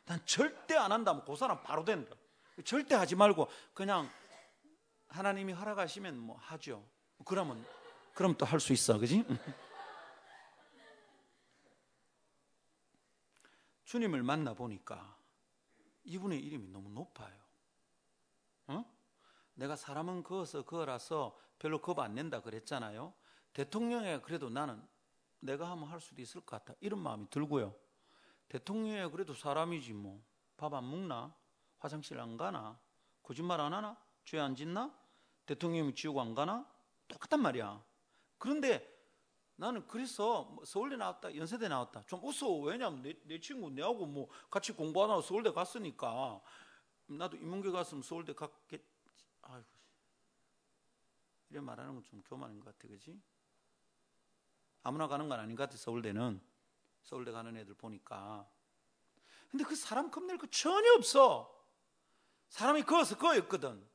난 절대 안 한다면 그 사람 바로 된다. 절대 하지 말고 그냥 하나님이 허락하시면 뭐 하죠. 그러면 그럼 또 할 수 있어, 그지? 주님을 만나 보니까 이분의 이름이 너무 높아요. 어? 내가 사람은 그어서 그어라서 별로 겁 안 낸다 그랬잖아요. 대통령에 그래도 나는 내가 하면 할 수도 있을 것 같다. 이런 마음이 들고요. 대통령에 그래도 사람이지 뭐. 밥 안 먹나? 화장실 안 가나? 거짓말 안 하나? 죄 안 짓나? 대통령이 지옥 안 가나? 똑같단 말이야. 그런데 나는 그래서 뭐 서울대 나왔다, 연세대 나왔다. 좀 웃어. 왜냐면 내, 내 친구 내하고 뭐 같이 공부하다 서울대 갔으니까 나도 인문계 갔으면 서울대 갔겠. 아이고. 이래 말하는 건 좀 교만인 것 같아, 그지? 아무나 가는 건 아닌 것 같아, 서울대는. 서울대 가는 애들 보니까. 근데 그 사람 겁낼 거 전혀 없어. 사람이 그어서 그어였거든.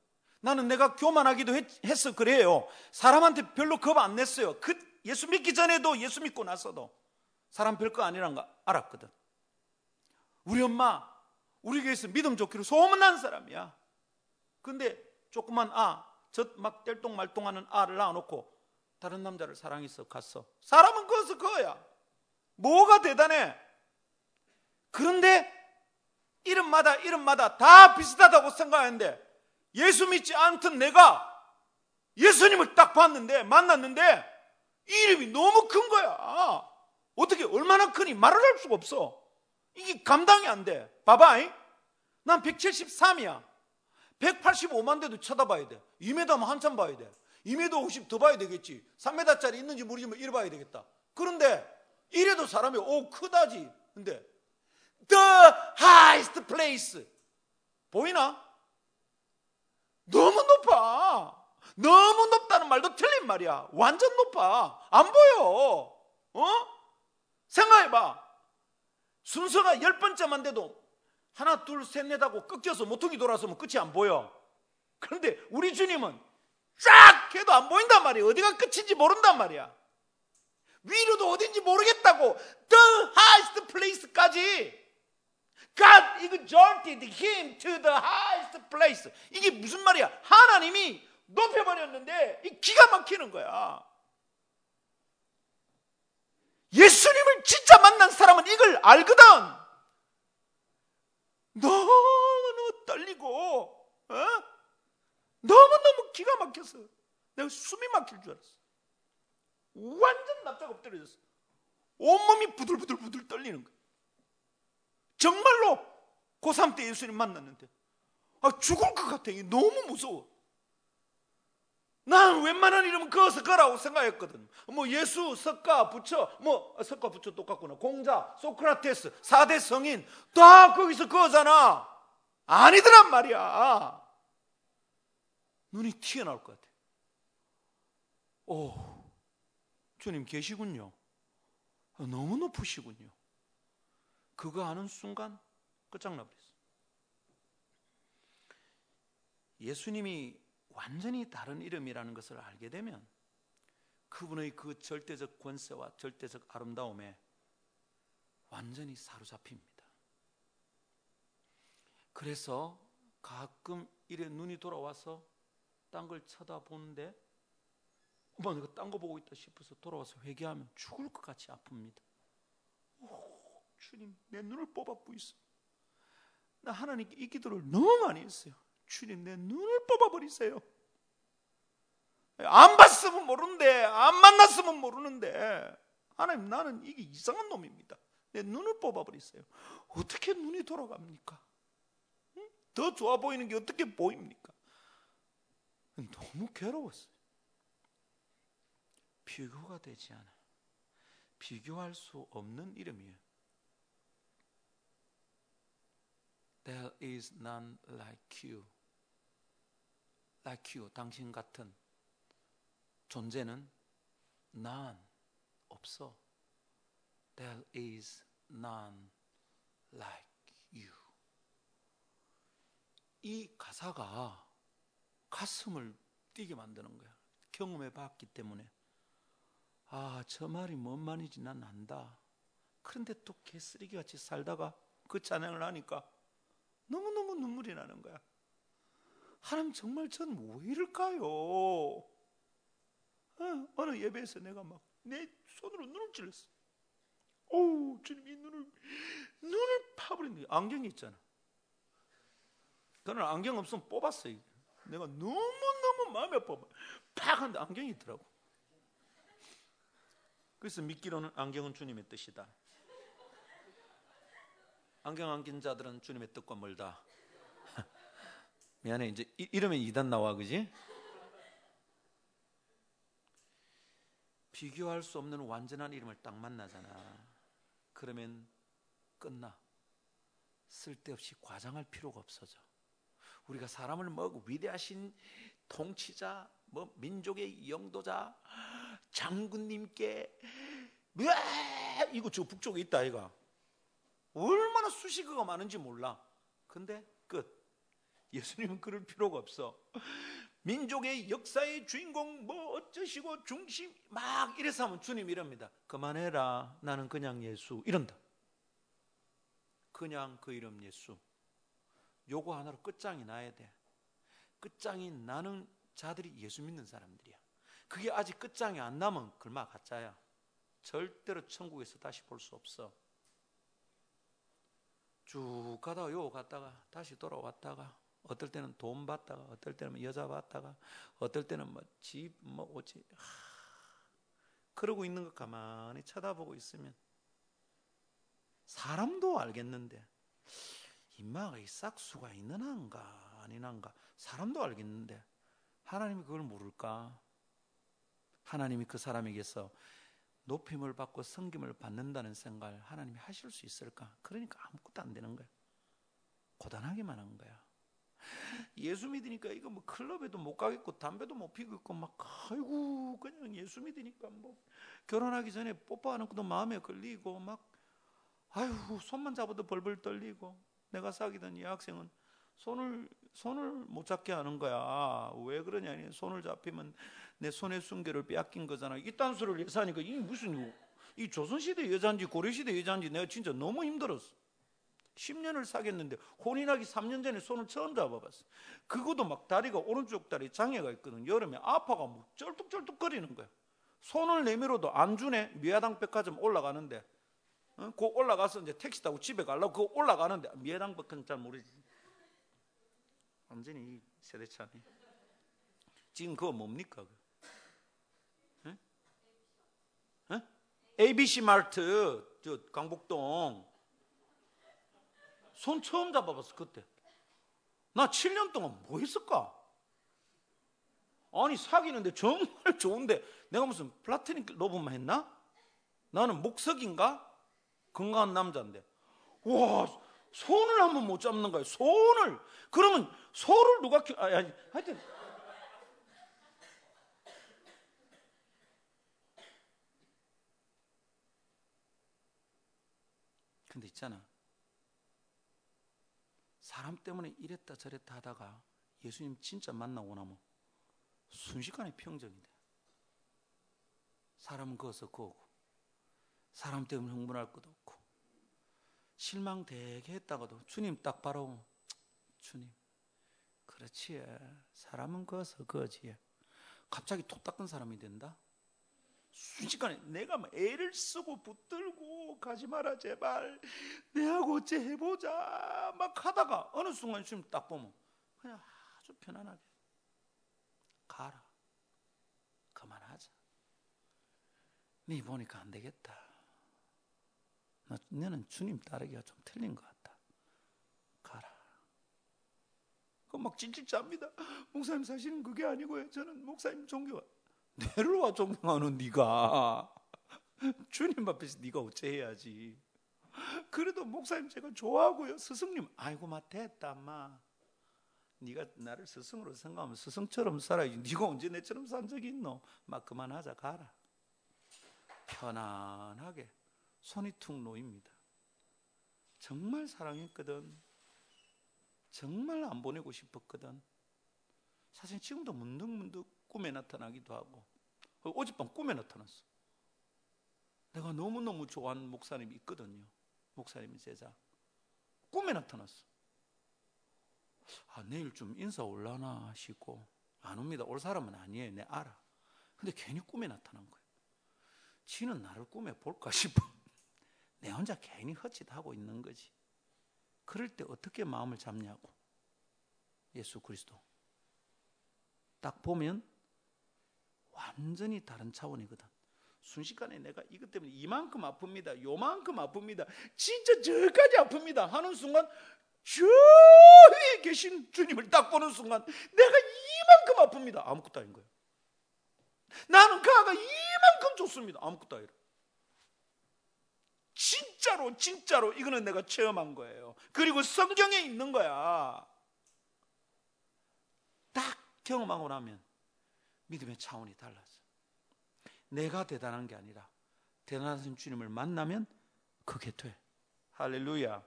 나는 내가 교만하기도 했, 어 그래요. 사람한테 별로 겁 안 냈어요. 그 예수 믿기 전에도 예수 믿고 나서도 사람 별거 아니란 거 알았거든. 우리 엄마 우리 교회에서 믿음 좋기로 소문난 사람이야. 근데 조그만 아, 저 막 뗄똥말똥하는 아를 낳아놓고 다른 남자를 사랑해서 갔어. 사람은 그것서 그거야. 뭐가 대단해? 그런데 이름마다 이름마다 다 비슷하다고 생각하는데 예수 믿지 않던 내가 예수님을 딱 봤는데 만났는데 이름이 너무 큰 거야. 어떻게 얼마나 크니 말을 할 수가 없어. 이게 감당이 안 돼. 봐봐. 난 173이야. 185만 대도 쳐다봐야 돼. 2m면 한참 봐야 돼. 2m 50 더 봐야 되겠지. 3m짜리 있는지 모르지만 이래 봐야 되겠다. 그런데 이래도 사람이 오 크다지. 근데 the highest place 보이나? 너무 높아. 너무 높다는 말도 틀린 말이야. 완전 높아. 안 보여. 어? 생각해봐. 순서가 열 번째만 돼도 하나, 둘, 셋, 넷 하고 꺾여서 모퉁이 돌아서면 끝이 안 보여. 그런데 우리 주님은 쫙 해도 안 보인단 말이야. 어디가 끝인지 모른단 말이야. 위로도 어딘지 모르겠다고 the highest place까지 God exalted him to the highest place. 이게 무슨 말이야? 하나님이 높여버렸는데 이 기가 막히는 거야. 예수님을 진짜 만난 사람은 이걸 알거든. 너무 떨리고, 어? 너무너무 기가 막혀서 내가 숨이 막힐 줄 알았어. 완전 납작 엎드려졌어. 온몸이 부들부들부들 떨리는 거야. 정말로 고3 때 예수님 만났는데 아, 죽을 것 같아. 너무 무서워. 난 웬만한 이름은 그어서 거라고 생각했거든. 뭐 예수, 석가, 부처, 뭐 석가, 부처 똑같구나. 공자, 소크라테스, 4대 성인 다 거기서 그어잖아. 아니더란 말이야. 눈이 튀어나올 것 같아. 오, 주님 계시군요. 너무 높으시군요. 그거 하는 순간 끝장나버렸어. 예수님이 완전히 다른 이름이라는 것을 알게 되면 그분의 그 절대적 권세와 절대적 아름다움에 완전히 사로잡힙니다. 그래서 가끔 이래 눈이 돌아와서 딴 걸 쳐다보는데 어머 내가 딴 거 보고 있다 싶어서 돌아와서 회개하면 죽을 것 같이 아픕니다. 오, 주님 내 눈을 뽑아 부이소. 나 하나님께 이 기도를 너무 많이 했어요. 주님 내 눈을 뽑아 버리세요. 안 봤으면 모르는데 안 만났으면 모르는데 하나님 나는 이게 이상한 놈입니다. 내 눈을 뽑아 버리세요. 어떻게 눈이 돌아갑니까? 더 좋아 보이는 게 어떻게 보입니까? 너무 괴로웠어요. 비교가 되지 않아. 비교할 수 없는 이름이에요. There is none like you. Like you, 당신 같은 존재는 none 없어. There is none like you. 이 가사가 가슴을 뛰게 만드는 거야. 경험해 봤기 때문에. 아, 저 말이 뭔 말인지 난 안다. 그런데 또 개쓰레기 같이 살다가 그 찬양을 하니까 너무너무 눈물이 나는 거야. 하나님 정말 전 왜 이럴까요? 어, 어느 예배에서 내가 막 내 손으로 눈을 찔렀어. 오, 주님 이 눈을 눈을 파버린 안경이 있잖아. 그날 안경 없으면 뽑았어. 요 내가 너무 너무 마음이 아파. 팍 한데 안경이 있더라고. 그래서 믿기로는 안경은 주님의 뜻이다. 안경 안 낀 자들은 주님의 뜻과 멀다. 미안해 이제 이러면 이단 나와 그지? 비교할 수 없는 완전한 이름을 딱 만나잖아. 그러면 끝나. 쓸데없이 과장할 필요가 없어져. 우리가 사람을 뭐 위대하신 통치자, 뭐 민족의 영도자, 장군님께 왜 이거 저 북쪽에 있다 이가 얼마나 수식어가 많은지 몰라. 근데 끝. 예수님은 그럴 필요가 없어. 민족의 역사의 주인공 뭐 어쩌시고 중심 막 이래서 하면 주님 이럽니다. 그만해라. 나는 그냥 예수 이런다. 그냥 그 이름 예수. 요거 하나로 끝장이 나야 돼. 끝장이 나는 자들이 예수 믿는 사람들이야. 그게 아직 끝장이 안 나면 글마 가짜야. 절대로 천국에서 다시 볼 수 없어. 쭉 가다가 요 갔다가 다시 돌아왔다가 어떨 때는 돈 받다가 어떨 때는 여자 받다가 어떨 때는 뭐 집뭐 오지 그러고 있는 것 가만히 쳐다보고 있으면 사람도 알겠는데 인마가 이 싹수가 있는 한가 아니난가 사람도 알겠는데 하나님이 그걸 모를까? 하나님이 그 사람에게서 높임을 받고 성김을 받는다는 생각을 하나님이 하실 수 있을까? 그러니까 아무것도 안 되는 거야. 고단하게만 한 거야. 예수 믿으니까 이거 뭐 클럽에도 못 가겠고 담배도 못 피고 막 아이고 그냥 예수 믿으니까 뭐 결혼하기 전에 뽀뽀하는 것도 마음에 걸리고 막 아유 손만 잡아도 벌벌 떨리고 내가 사귀던 이 학생은 손을 손을 못 잡게 하는 거야. 왜 그러냐니 손을 잡히면 내 손의 순결을 빼앗긴 거잖아. 이딴 소리를 해서 하니까 이 무슨 이 조선시대 여자인지 고려시대 여자인지 내가 진짜 너무 힘들었어. 10년을 사귀었는데 혼인하기 3년 전에 손을 처음 잡아봤어. 그것도 막 다리가 오른쪽 다리 장애가 있거든. 여름에 아파가 뭐 쩔뚝쩔뚝 거리는 거야. 손을 내밀어도 안 주네. 미야당 백화점 올라가는데. 어? 그 올라가서 이제 택시 타고 집에 가려고 그 올라가는데 미야당 백화점 잘 모르지. 완전히 세대 차네. 지금 그거 뭡니까? 에? 에? ABC 마트 저 강북동 손 처음 잡아봤어 그때. 나 7년 동안 뭐 했을까? 아니 사귀는데 정말 좋은데 내가 무슨 플라토닉 로브만 했나? 나는 목석인가? 건강한 남자인데 와 손을 한번 못 잡는 거예요. 손을. 그러면 소를 누가 키 아, 아니 하여튼. 근데 있잖아. 사람 때문에 이랬다 저랬다 하다가 예수님 진짜 만나고 나면 순식간에 평정이 돼. 사람은 거기서 거고 사람 때문에 흥분할 것도 없고 실망 되게 했다가도 주님 딱 바라보면 주님 그렇지. 사람은 거기서 거지 갑자기 톱 닦은 사람이 된다? 순식간에 내가 막 애를 쓰고 붙들고 가지 마라 제발. 내하고 어째 해보자. 막 하다가 어느 순간 주님 딱 보면 그냥 아주 편안하게 가라. 그만하자. 네 보니까 안 되겠다 너, 너는 주님 따르기가 좀 틀린 것 같다 가라 그막 찔찔 짭니다 목사님 사실은 그게 아니고요 저는 목사님 존경 내를 와 존경하는 네가 주님 앞에서 네가 어째 해야지. 그래도 목사님 제가 좋아하고요. 스승님 아이고 마 됐다 마. 네가 나를 스승으로 생각하면 스승처럼 살아야지. 네가 언제 내처럼 산 적이 있노? 막 그만하자 가라. 편안하게 손이 툭 놓입니다. 정말 사랑했거든. 정말 안 보내고 싶었거든. 사실 지금도 문득문득 꿈에 나타나기도 하고 어젯밤 꿈에 나타났어. 내가 너무너무 좋아하는 목사님이 있거든요. 목사님 제자. 꿈에 나타났어. 아, 내일 좀 인사 올라나 하시고 안 옵니다. 올 사람은 아니에요. 내 알아. 근데 괜히 꿈에 나타난 거예요. 지는 나를 꿈에 볼까 싶어. 내 혼자 괜히 헛짓하고 있는 거지. 그럴 때 어떻게 마음을 잡냐고. 예수 그리스도. 딱 보면 완전히 다른 차원이거든. 순식간에 내가 이것 때문에 이만큼 아픕니다. 요만큼 아픕니다. 진짜 저까지 아픕니다. 하는 순간 저 위에 계신 주님을 딱 보는 순간 내가 이만큼 아픕니다. 아무것도 아닌 거예요. 나는 그아가 이만큼 좋습니다. 아무것도 아니라. 진짜로 진짜로 이거는 내가 체험한 거예요. 그리고 성경에 있는 거야. 딱 경험하고 나면 믿음의 차원이 달라져. 내가 대단한 게 아니라 대단하신 주님을 만나면 그게 돼. 할렐루야.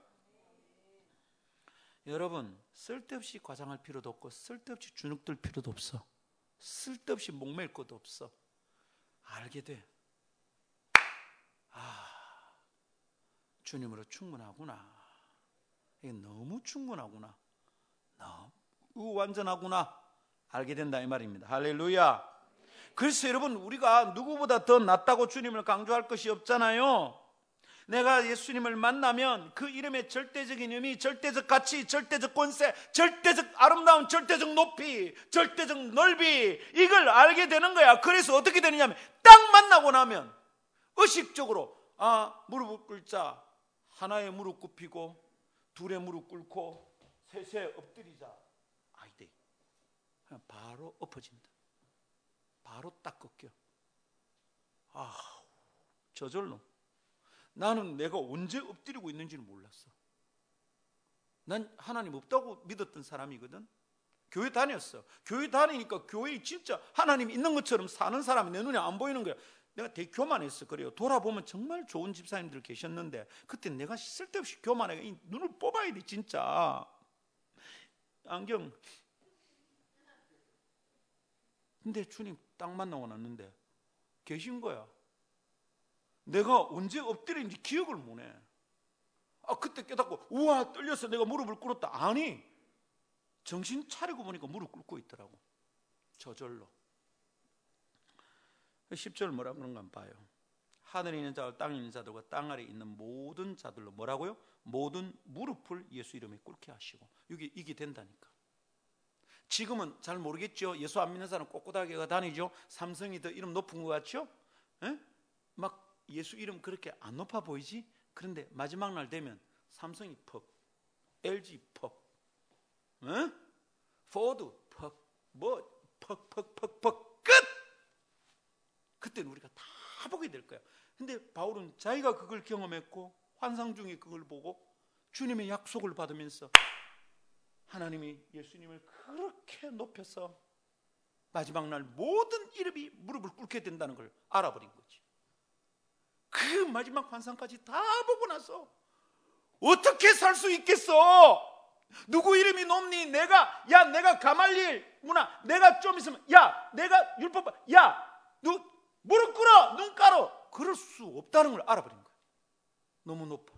여러분, 쓸데없이 과장할 필요도 없고 쓸데없이 주눅들 필요도 없어. 쓸데없이 목맬 것도 없어. 알게 돼. 아, 주님으로 충분하구나. 이게 너무 충분하구나. 너무 완전하구나. 알게 된다 이 말입니다. 할렐루야. 그래서 여러분 우리가 누구보다 더 낫다고 주님을 강조할 것이 없잖아요. 내가 예수님을 만나면 그 이름의 절대적인 의미, 절대적 가치, 절대적 권세, 절대적 아름다운, 절대적 높이, 절대적 넓이 이걸 알게 되는 거야. 그래서 어떻게 되느냐면 딱 만나고 나면 의식적으로 아 무릎을 꿇자 하나의 무릎 굽히고 둘의 무릎 꿇고 셋에 엎드리자 그냥 바로 엎어진다. 바로 딱 꺾여. 아, 저절로. 나는 내가 언제 엎드리고 있는지는 몰랐어. 난 하나님 없다고 믿었던 사람이거든. 교회 다녔어. 교회 다니니까 교회에 진짜 하나님 있는 것처럼 사는 사람이 내 눈에 안 보이는 거야. 내가 되게 교만했어. 그래요. 돌아보면 정말 좋은 집사님들 계셨는데 그때 내가 쓸데없이 교만해. 눈을 뽑아야 돼, 진짜. 안경 근데 주님 딱 만나고 났는데 계신 거야. 내가 언제 엎드린지 기억을 못 해. 아, 그때 깨닫고, 우와, 떨려서 내가 무릎을 꿇었다. 아니, 정신 차리고 보니까 무릎 꿇고 있더라고. 저절로. 10절 뭐라 그런가 봐요. 하늘에 있는 자와 땅에 있는 자들과 땅 아래 있는 모든 자들로 뭐라고요? 모든 무릎을 예수 이름에 꿇게 하시고. 이게, 이게 된다니까. 지금은 잘 모르겠죠. 예수 안 믿는 사람 꼿꼿하게 다니죠. 삼성이 더 이름 높은 것 같죠? 에? 막 예수 이름 그렇게 안 높아 보이지? 그런데 마지막 날 되면 삼성이 퍽, LG 퍽, 에? 포드 퍽, 뭐 퍽, 퍽, 퍽, 퍽, 끝! 그때는 우리가 다 보게 될 거야. 근데 바울은 자기가 그걸 경험했고 환상 중에 그걸 보고 주님의 약속을 받으면서 하나님이 예수님을 그렇게 높여서 마지막 날 모든 이름이 무릎을 꿇게 된다는 걸 알아버린 거지. 그 마지막 환상까지 다 보고 나서 어떻게 살 수 있겠어? 누구 이름이 높니? 내가 야 내가 가말리엘 문화 내가 좀 있으면 야 내가 율법 야누 무릎 꿇어 눈 깔어 그럴 수 없다는 걸 알아버린 거예요. 너무 높아.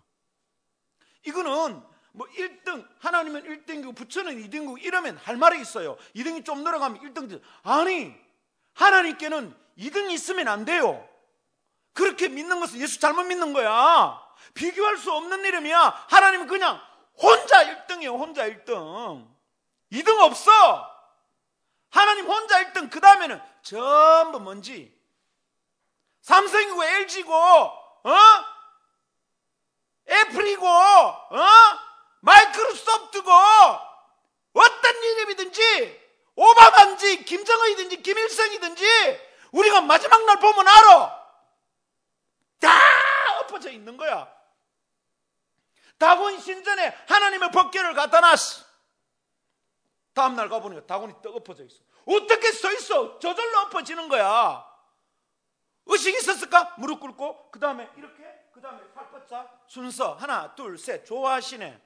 이거는 뭐 1등 하나님은 1등이고 부처는 2등이고 이러면 할 말이 있어요. 2등이 좀 늘어가면 1등 아니 하나님께는 2등이 있으면 안 돼요. 그렇게 믿는 것은 예수 잘못 믿는 거야. 비교할 수 없는 이름이야. 하나님은 그냥 혼자 1등이에요. 혼자 1등. 2등 없어. 하나님 혼자 1등. 그 다음에는 전부 뭔지. 삼성이고 LG고, 어? 애플이고, 어? 마이크로소프트고, 어떤 이름이든지, 오바마인지, 김정은이든지, 김일성이든지, 우리가 마지막 날 보면 알아. 다 엎어져 있는 거야. 다곤 신전에 하나님의 법궤를 갖다 놨어. 다음날 가보니까 다곤이 떡 엎어져 있어. 어떻게 서 있어? 저절로 엎어지는 거야. 의식이 있었을까? 무릎 꿇고, 그 다음에 이렇게, 그 다음에 팔 뻗자, 순서, 하나, 둘, 셋, 좋아하시네.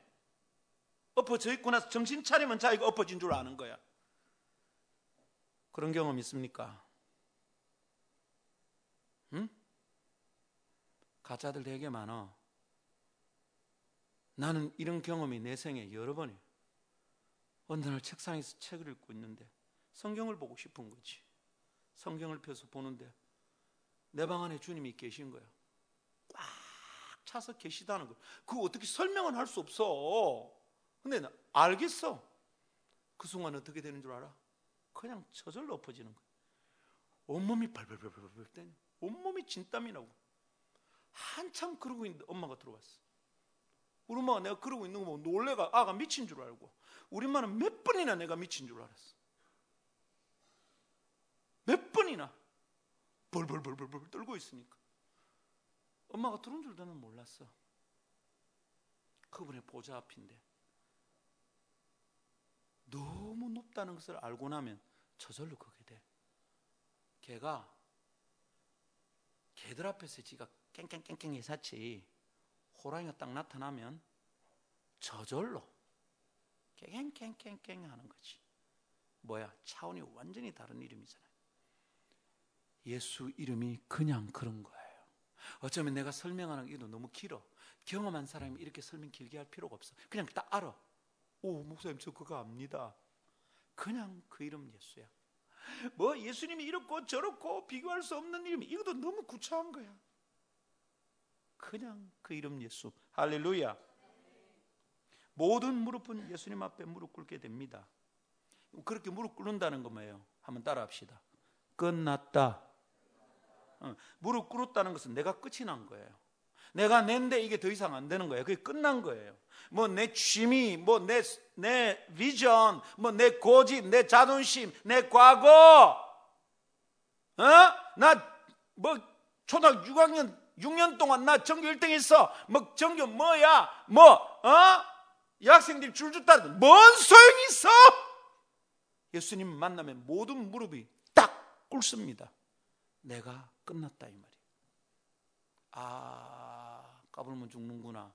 엎어져 있고 나서 정신 차리면 자기가 엎어진 줄 아는 거야. 그런 경험 있습니까? 응? 가짜들 되게 많아. 나는 이런 경험이 내 생에 여러 번이에요. 어느 날 책상에서 책을 읽고 있는데 성경을 보고 싶은 거지. 성경을 펴서 보는데 내 방 안에 주님이 계신 거야. 꽉 차서 계시다는 거. 그거 어떻게 설명은 할 수 없어. 근데 나 알겠어. 그 순간 어떻게 되는 줄 알아? 그냥 저절로 엎어지는 거야. 온몸이 발발발발발 때 온몸이 진땀이 나고 한참 그러고 있는데 엄마가 들어왔어. 우리 엄마가 내가 그러고 있는 거 보고 놀래가 아가 미친 줄 알고 우리 엄마는 몇 번이나 내가 미친 줄 알았어. 몇 번이나 벌벌벌벌벌 떨고 있으니까 엄마가 들어온 줄 나는 몰랐어. 그분의 보좌 앞인데 너무 높다는 것을 알고 나면 저절로 그게 돼. 걔가 개들 앞에서 지가 깽깽깽깽 해사치 호랑이가 딱 나타나면 저절로 깽깽깽깽 하는 거지. 뭐야? 차원이 완전히 다른 이름이잖아요. 예수 이름이 그냥 그런 거예요. 어쩌면 내가 설명하는 게도 너무 길어. 경험한 사람이 이렇게 설명 길게 할 필요가 없어. 그냥 딱 알아. 오, 목사님 저 그거 압니다. 그냥 그 이름 예수야. 뭐 예수님이 이렇고 저렇고 비교할 수 없는 이름 이것도 너무 구차한 거야. 그냥 그 이름 예수. 할렐루야. 모든 무릎은 예수님 앞에 무릎 꿇게 됩니다. 그렇게 무릎 꿇는다는 거 뭐예요? 한번 따라합시다. 끝났다. 어, 무릎 꿇었다는 것은 내가 끝이 난 거예요. 내가 낸데 이게 더 이상 안 되는 거예요. 그게 끝난 거예요. 뭐 내 취미, 뭐 내 내 비전, 뭐 내 고집, 내 자존심, 내 과거, 어? 나 뭐 초등학교 6학년 6년 동안 나 전교 1등 했어. 뭐 전교 뭐야? 뭐 어? 여학생들이 줄줄 따르 뭔 소용이 있어? 예수님 만나면 모든 무릎이 딱 꿇습니다. 내가 끝났다 이 말이에요. 아, 까불면 죽는구나.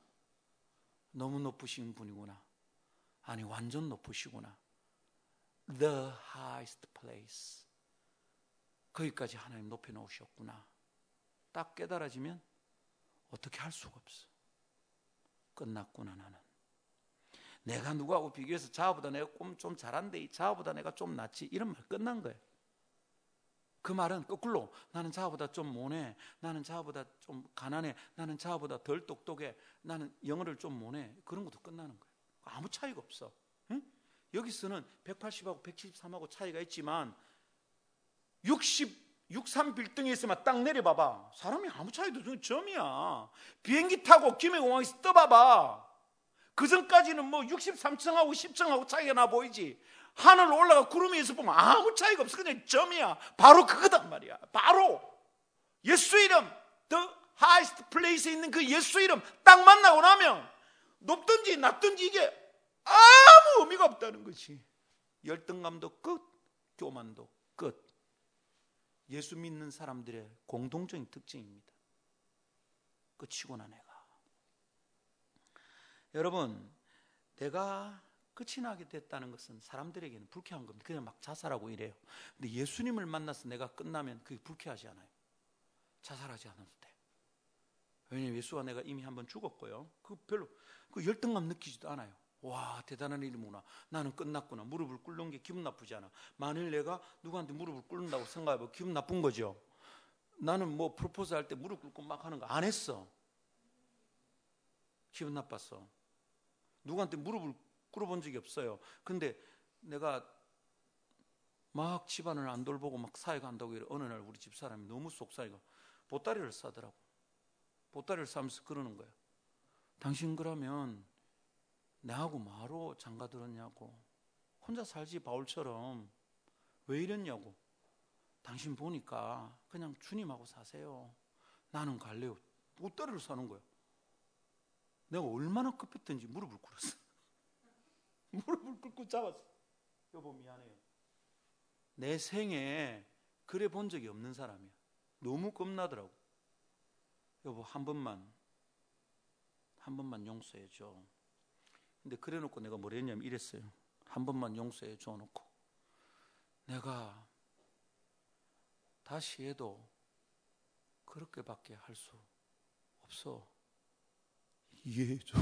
너무 높으신 분이구나. 아니, 완전 높으시구나. The highest place. 거기까지 하나님 높여 놓으셨구나. 딱 깨달아지면 어떻게 할 수가 없어. 끝났구나, 나는. 내가 누구하고 비교해서 자아보다 내가 좀 잘한데, 자아보다 내가 좀 낫지. 이런 말 끝난 거예요. 그 말은 거꾸로 나는 자아보다 좀 못해. 나는 자아보다 좀 가난해. 나는 자아보다 덜 똑똑해. 나는 영어를 좀 못해. 그런 것도 끝나는 거예요. 아무 차이가 없어. 응? 여기서는 180하고 173하고 차이가 있지만 60 63 빌딩에 있으면 딱 내려봐봐. 사람이 아무 차이도 점이야. 비행기 타고 김해공항에서 떠봐봐. 그 전까지는 뭐 63층하고 10층하고 차이가 나 보이지. 하늘 올라가 구름 위에서 보면 아무 차이가 없어. 그냥 점이야. 바로 그거단 말이야. 바로 예수 이름, the highest place에 있는 그 예수 이름 딱 만나고 나면 높든지 낮든지 이게 아무 의미가 없다는 거지. 열등감도 끝, 교만도 끝. 예수 믿는 사람들의 공동적인 특징입니다. 끝이구나 내가. 여러분, 내가 끝이 나게 됐다는 것은 사람들에게는 불쾌한 겁니다. 그냥 막 자살하고 이래요. 근데 예수님을 만나서 내가 끝나면 그게 불쾌하지 않아요. 자살하지 않아도 돼. 왜냐면 예수와 내가 이미 한번 죽었고요. 그 별로 그 열등감 느끼지도 않아요. 와 대단한 일이구나. 나는 끝났구나. 무릎을 꿇는 게 기분 나쁘지 않아. 만일 내가 누구한테 무릎을 꿇는다고 생각해보면 기분 나쁜 거죠. 나는 뭐 프로포즈 할 때 무릎 꿇고 막 하는 거 안 했어. 기분 나빴어. 누구한테 무릎을 꿇어본 적이 없어요. 근데 내가 막 집안을 안 돌보고 막 사회 간다고 이래 어느 날 우리 집 사람이 너무 속상해가 보따리를 싸더라고. 보따리를 싸면서 그러는 거야. 당신 그러면 나하고 뭐하러 장가 들었냐고. 혼자 살지 바울처럼 왜 이랬냐고. 당신 보니까 그냥 주님하고 사세요. 나는 갈래요. 보따리를 사는 거야. 내가 얼마나 급했던지 무릎을 꿇었어. 무릎을 꿇고 잡았어. 여보 미안해요. 내 생에 그래 본 적이 없는 사람이야. 너무 겁나더라고. 여보 한 번만 한 번만 용서해 줘. 근데 그래 놓고 내가 뭘 했냐면 이랬어요. 한 번만 용서해 줘 놓고 내가 다시 해도 그렇게밖에 할 수 없어. 이해해 줘.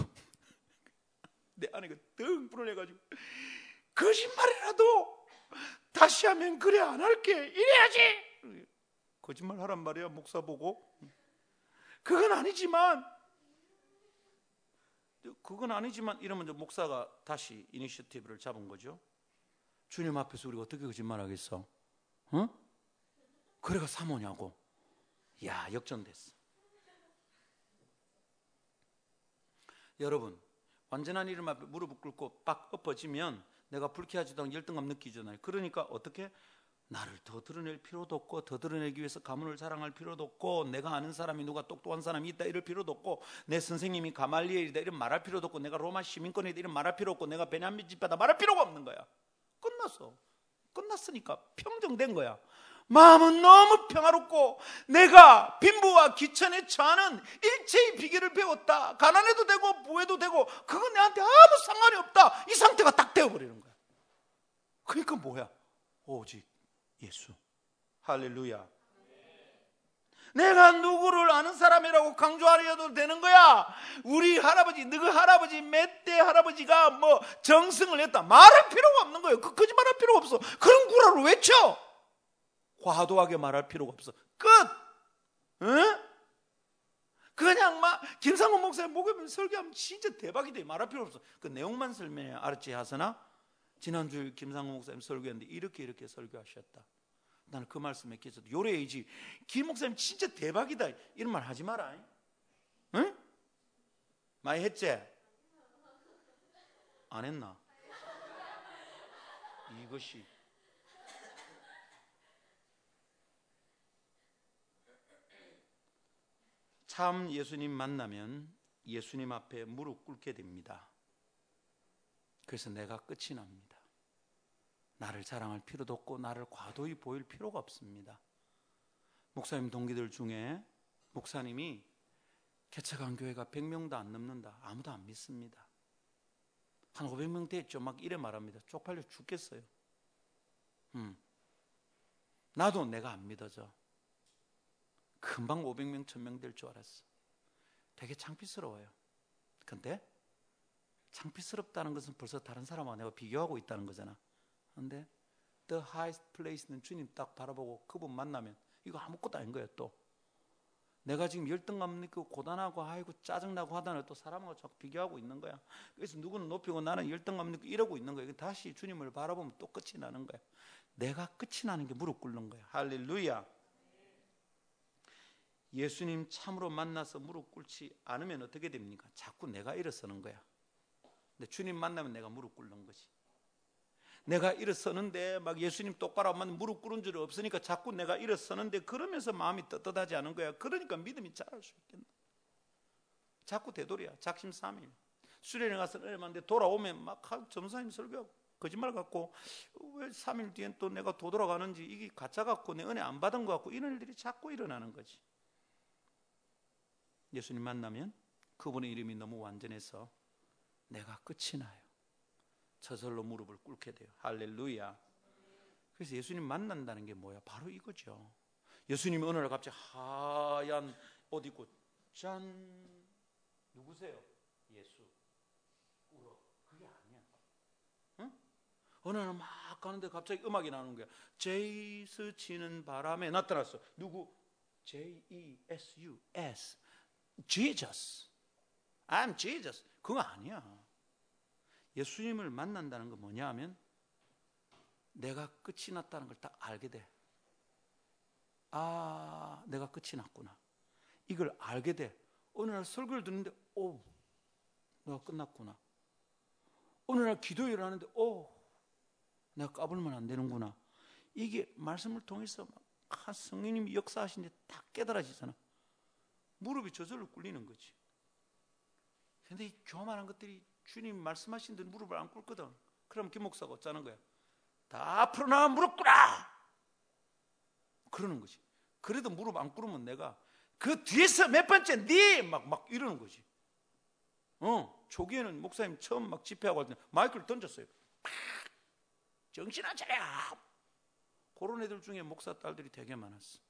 내 아내가 등 불어내가지고 거짓말이라도 다시 하면 그래 안 할게. 이래야지. 거짓말 하란 말이야 목사 보고. 그건 아니지만 그건 아니지만 이러면 목사가 다시 이니셔티브를 잡은 거죠. 주님 앞에서 우리가 어떻게 거짓말 하겠어? 어? 그래가 사모냐고. 야 역전됐어. 여러분 완전한 이름 앞에 무릎을 꿇고 빡 엎어지면 내가 불쾌하지도 않고 열등감 느끼잖아요. 그러니까 어떻게 나를 더 드러낼 필요도 없고 더 드러내기 위해서 가문을 자랑할 필요도 없고 내가 아는 사람이 누가 똑똑한 사람이 있다 이럴 필요도 없고 내 선생님이 가말리엘이다 이런 말할 필요도 없고 내가 로마 시민권이다 이런 말할 필요 없고 내가 베냐민 집배다 말할 필요가 없는 거야. 끝났어. 끝났으니까 평정된 거야. 마음은 너무 평화롭고 내가 빈부와 기천에 처하는 일체의 비결을 배웠다. 가난해도 되고 부해도 되고 그건 내한테 아무 상관이 없다. 이 상태가 딱 되어버리는 거야. 그러니까 뭐야? 오직 예수. 할렐루야. 내가 누구를 아는 사람이라고 강조하려도 되는 거야. 우리 할아버지, 너희 할아버지, 몇대 할아버지가 뭐 정승을 했다. 말할 필요가 없는 거예요. 그 거짓말할 필요가 없어. 그런 구라를 외쳐. 과도하게 말할 필요가 없어. 끝! 응? 그냥 막 김상훈 목사님 목요일 설교하면 진짜 대박이 돼. 말할 필요 없어. 그 내용만 설명해. 알았지 하서나? 지난주 김상훈 목사님 설교했는데 이렇게 이렇게 설교하셨다. 나는 그 말씀에 계속 요래이지. 김 목사님 진짜 대박이다. 이런 말 하지 마라. 응? 많이 했지? 안 했나? 이것이 참 예수님 만나면 예수님 앞에 무릎 꿇게 됩니다. 그래서 내가 끝이 납니다. 나를 자랑할 필요도 없고 나를 과도히 보일 필요가 없습니다. 목사님 동기들 중에 목사님이 개척한 교회가 100명도 안 넘는다. 아무도 안 믿습니다. 한 500명 됐죠. 막 이래 말합니다. 쪽팔려 죽겠어요. 음. 나도 내가 안 믿어져. 금방 500명, 1000명 될 줄 알았어. 되게 창피스러워요. 근데 창피스럽다는 것은 벌써 다른 사람하고 내가 비교하고 있다는 거잖아. 근데 the highest place는 주님 딱 바라보고 그분 만나면 이거 아무것도 아닌 거예요, 또. 내가 지금 열등감 느끼고 고단하고 아이고 짜증나고 하다는 또 사람하고 자꾸 비교하고 있는 거야. 그래서 누구는 높이고 나는 열등감 느끼고 이러고 있는 거야. 다시 주님을 바라보면 또 끝이 나는 거야. 내가 끝이 나는 게 무릎 꿇는 거야. 할렐루야. 예수님 참으로 만나서 무릎 꿇지 않으면 어떻게 됩니까? 자꾸 내가 일어서는 거야. 근데 주님 만나면 내가 무릎 꿇는 거지. 내가 일어서는데 막 예수님 똑바로 하면 무릎 꿇은 줄 없으니까 자꾸 내가 일어서는데 그러면서 마음이 떳떳하지 않은 거야. 그러니까 믿음이 자랄 수 있겠나. 자꾸 되돌이야. 작심 삼일. 수련회 가서 은혜만데 돌아오면 막 점사님 설교하고 거짓말 같고 왜 3일 뒤엔 또 내가 도돌아가는지 이게 가짜 같고 내 은혜 안 받은 것 같고 이런 일들이 자꾸 일어나는 거지. 예수님 만나면 그분의 이름이 너무 완전해서 내가 끝이 나요. 저절로 무릎을 꿇게 돼요. 할렐루야. 그래서 예수님 만난다는 게 뭐야? 바로 이거죠. 예수님이 어느 날 갑자기 하얀 옷 입고 짠 누구세요? 예수. 울어. 그게 아니야. 응? 어느 날 막 가는데 갑자기 음악이 나오는 거야. 제이스 치는 바람에 나타났어. 누구? J E S U S. Jesus. I'm Jesus. 그거 아니야. 예수님을 만난다는 건 뭐냐 하면 내가 끝이 났다는 걸 딱 알게 돼. 아, 내가 끝이 났구나. 이걸 알게 돼. 어느 날 설교를 듣는데, 오, 내가 끝났구나. 어느 날 기도를 하는데, 오, 내가 까불면 안 되는구나. 이게 말씀을 통해서 막 성령님이 역사하신 데딱 깨달아지잖아. 무릎이 저절로 꿇리는 거지. 근데 이 교만한 것들이 주님 말씀하신 대로 무릎을 안 꿇거든. 그럼 김 목사가 어쩌는 거야? 다 앞으로 나와 무릎 꿇어! 그러는 거지. 그래도 무릎 안 꿇으면 내가 그 뒤에서 몇 번째 네 막 막 이러는 거지. 어, 초기에는 목사님 처음 막 집회하고 할 때 마이크를 던졌어요. 팍! 정신 안 차려! 그런 애들 중에 목사 딸들이 되게 많았어.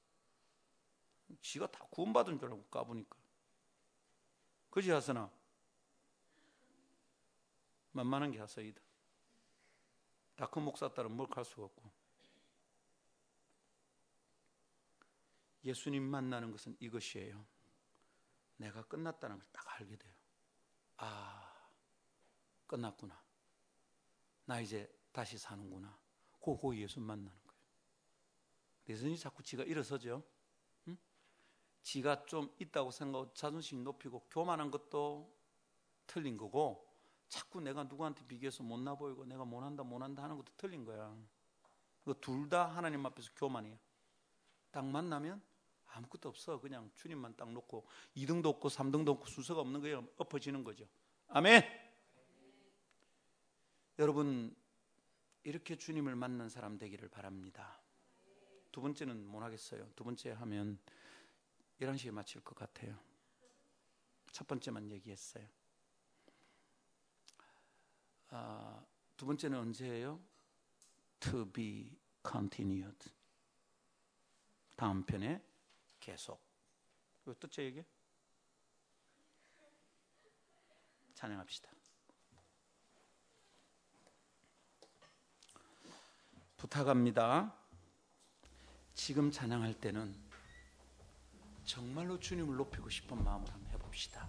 지가 다 구원받은 줄 알고 까보니까. 그지 하서나 만만한 게 하서이다. 다큰 목사 딸은 뭘갈 수가 없고. 예수님 만나는 것은 이것이에요. 내가 끝났다는 걸 딱 알게 돼요. 아, 끝났구나. 나 이제 다시 사는구나. 고고 예수 만나는 거예요. 그래서 자꾸 지가 일어서죠. 응? 지가 좀 있다고 생각하고 자존심 높이고 교만한 것도 틀린 거고 자꾸 내가 누구한테 비교해서 못나 보이고 내가 못한다 못한다 하는 것도 틀린 거야. 둘다 하나님 앞에서 교만이야. 딱 만나면 아무것도 없어. 그냥 주님만 딱 놓고 2등도 없고 3등도 없고 순서가 없는 거예요. 엎어지는 거죠. 아멘. 여러분 이렇게 주님을 만난 사람 되기를 바랍니다. 두 번째는 못 하겠어요. 두 번째 하면 11시에 마칠 것 같아요. 첫 번째만 얘기했어요. 아, 두 번째는 언제예요? To be continued. 다음 편에 계속. 이거 뜻제 얘기? 찬양합시다. 부탁합니다. 지금 찬양할 때는 정말로 주님을 높이고 싶은 마음으로 한번 해봅시다.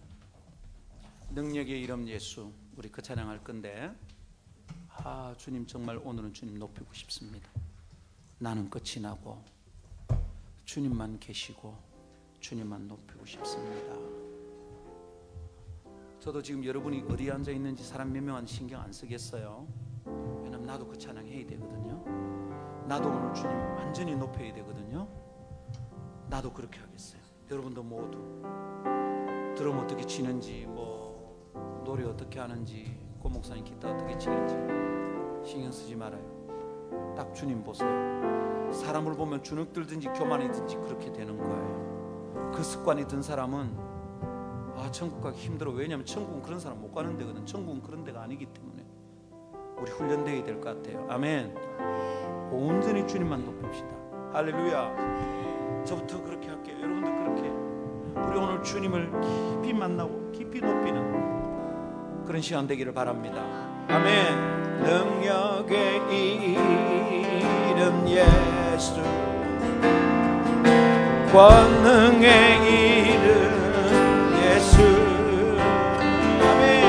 능력의 이름 예수 우리 그 찬양할 건데 아 주님 정말 오늘은 주님 높이고 싶습니다. 나는 끝이 나고 주님만 계시고 주님만 높이고 싶습니다. 저도 지금 여러분이 어디 앉아 있는지 사람 몇 명한 신경 안 쓰겠어요. 왜냐면 나도 그 찬양 해야 되거든요. 나도 오늘 주님 완전히 높여야 되거든요. 나도 그렇게 하겠어요. 여러분도 모두 드럼 어떻게 치는지 뭐 노래 어떻게 하는지 고 목사님 기타 어떻게 치는지 신경 쓰지 말아요. 딱 주님 보세요. 사람을 보면 주눅 들든지 교만이든지 그렇게 되는 거예요. 그 습관이 든 사람은 아 천국 가기 힘들어. 왜냐하면 천국은 그런 사람 못 가는 데거든. 천국은 그런 데가 아니기 때문에 우리 훈련되어야 될 것 같아요. 아멘. 온전히 주님만 높입시다. 할렐루야. 저부터 그렇게 우리 오늘 주님을 깊이 만나고 깊이 높이는 그런 시간 되기를 바랍니다. 아멘. 능력의 이름 예수 권능의 이름 예수 아멘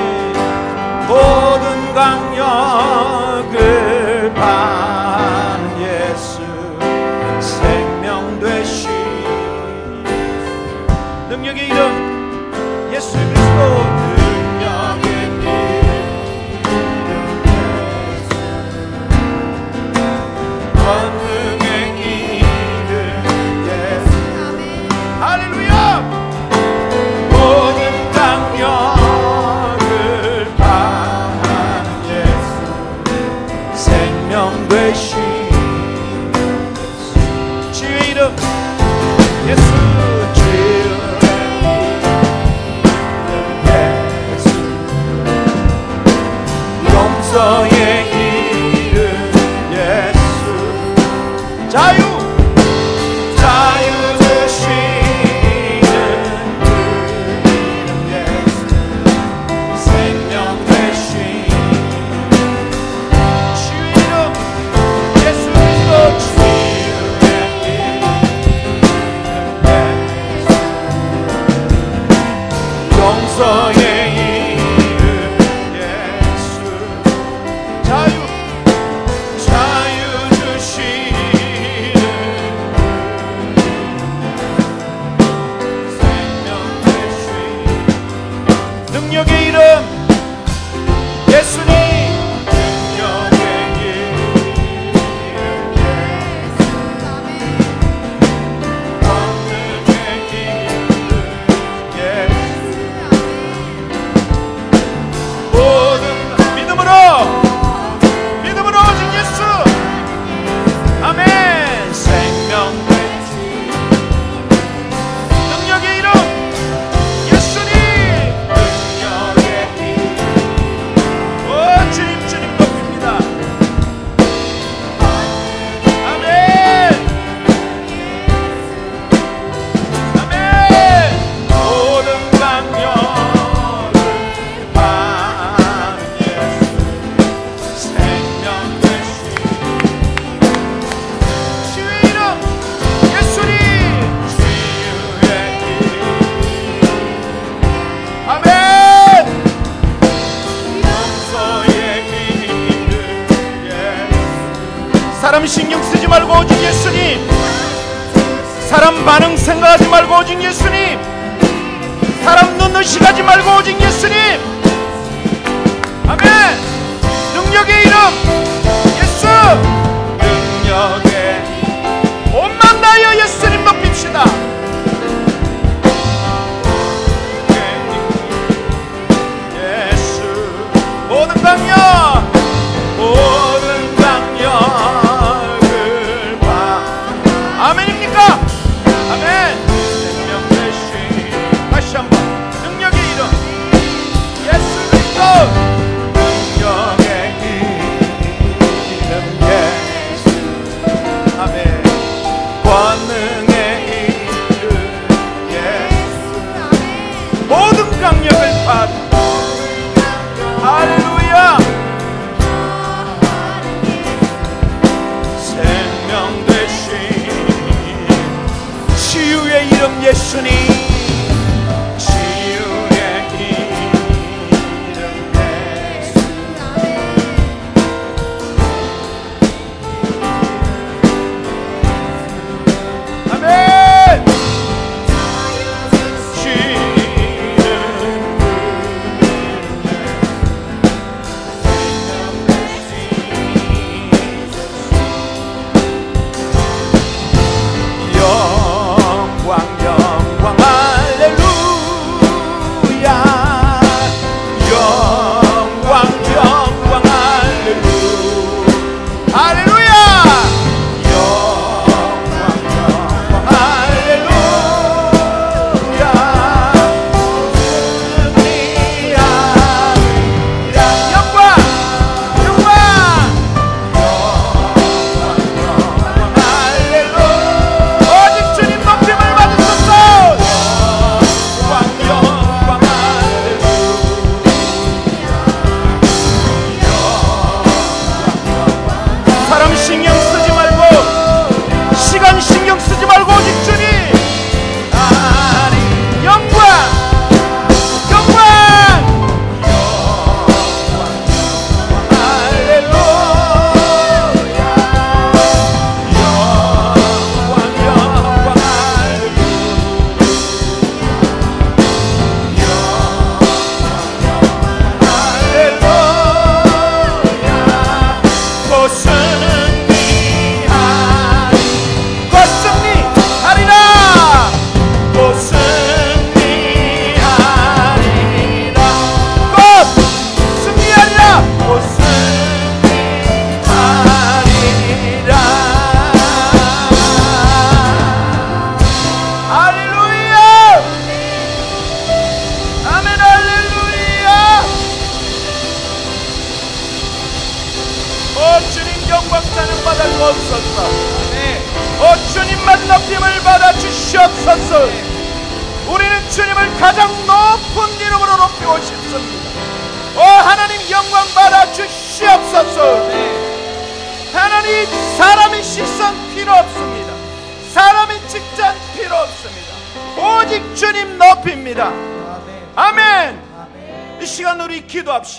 모든 강력을 그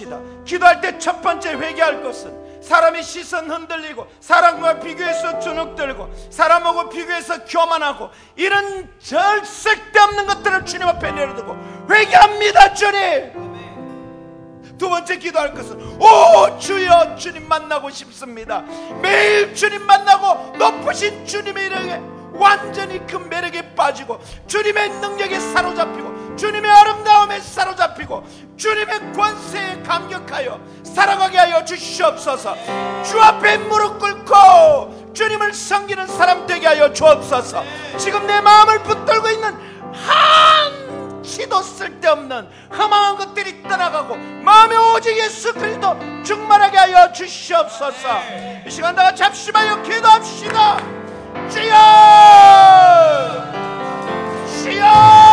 기도합시다. 기도할 때 첫 번째 회개할 것은 사람의 시선 흔들리고 사람과 비교해서 주눅들고 사람하고 비교해서 교만하고 이런 절 쓸데없는 것들을 주님 앞에 내려두고 회개합니다 주님 두 번째 기도할 것은 오 주여 주님 만나고 싶습니다 매일 주님 만나고 높으신 주님의 이름에 완전히 그 매력에 빠지고 주님의 능력에 사로잡히고 주님의 아름다움에 사로잡히고 주님의 권세에 감격하여 살아가게 하여 주시옵소서. 주 앞에 무릎 꿇고 주님을 섬기는 사람 되게 하여 주옵소서. 지금 내 마음을 붙들고 있는 한치도 쓸데없는 허망한 것들이 떠나가고 마음에 오직 예수 그리스도 충만하게 하여 주시옵소서. 이 시간 다 같이 합심하여 기도합시다. 주여! 주여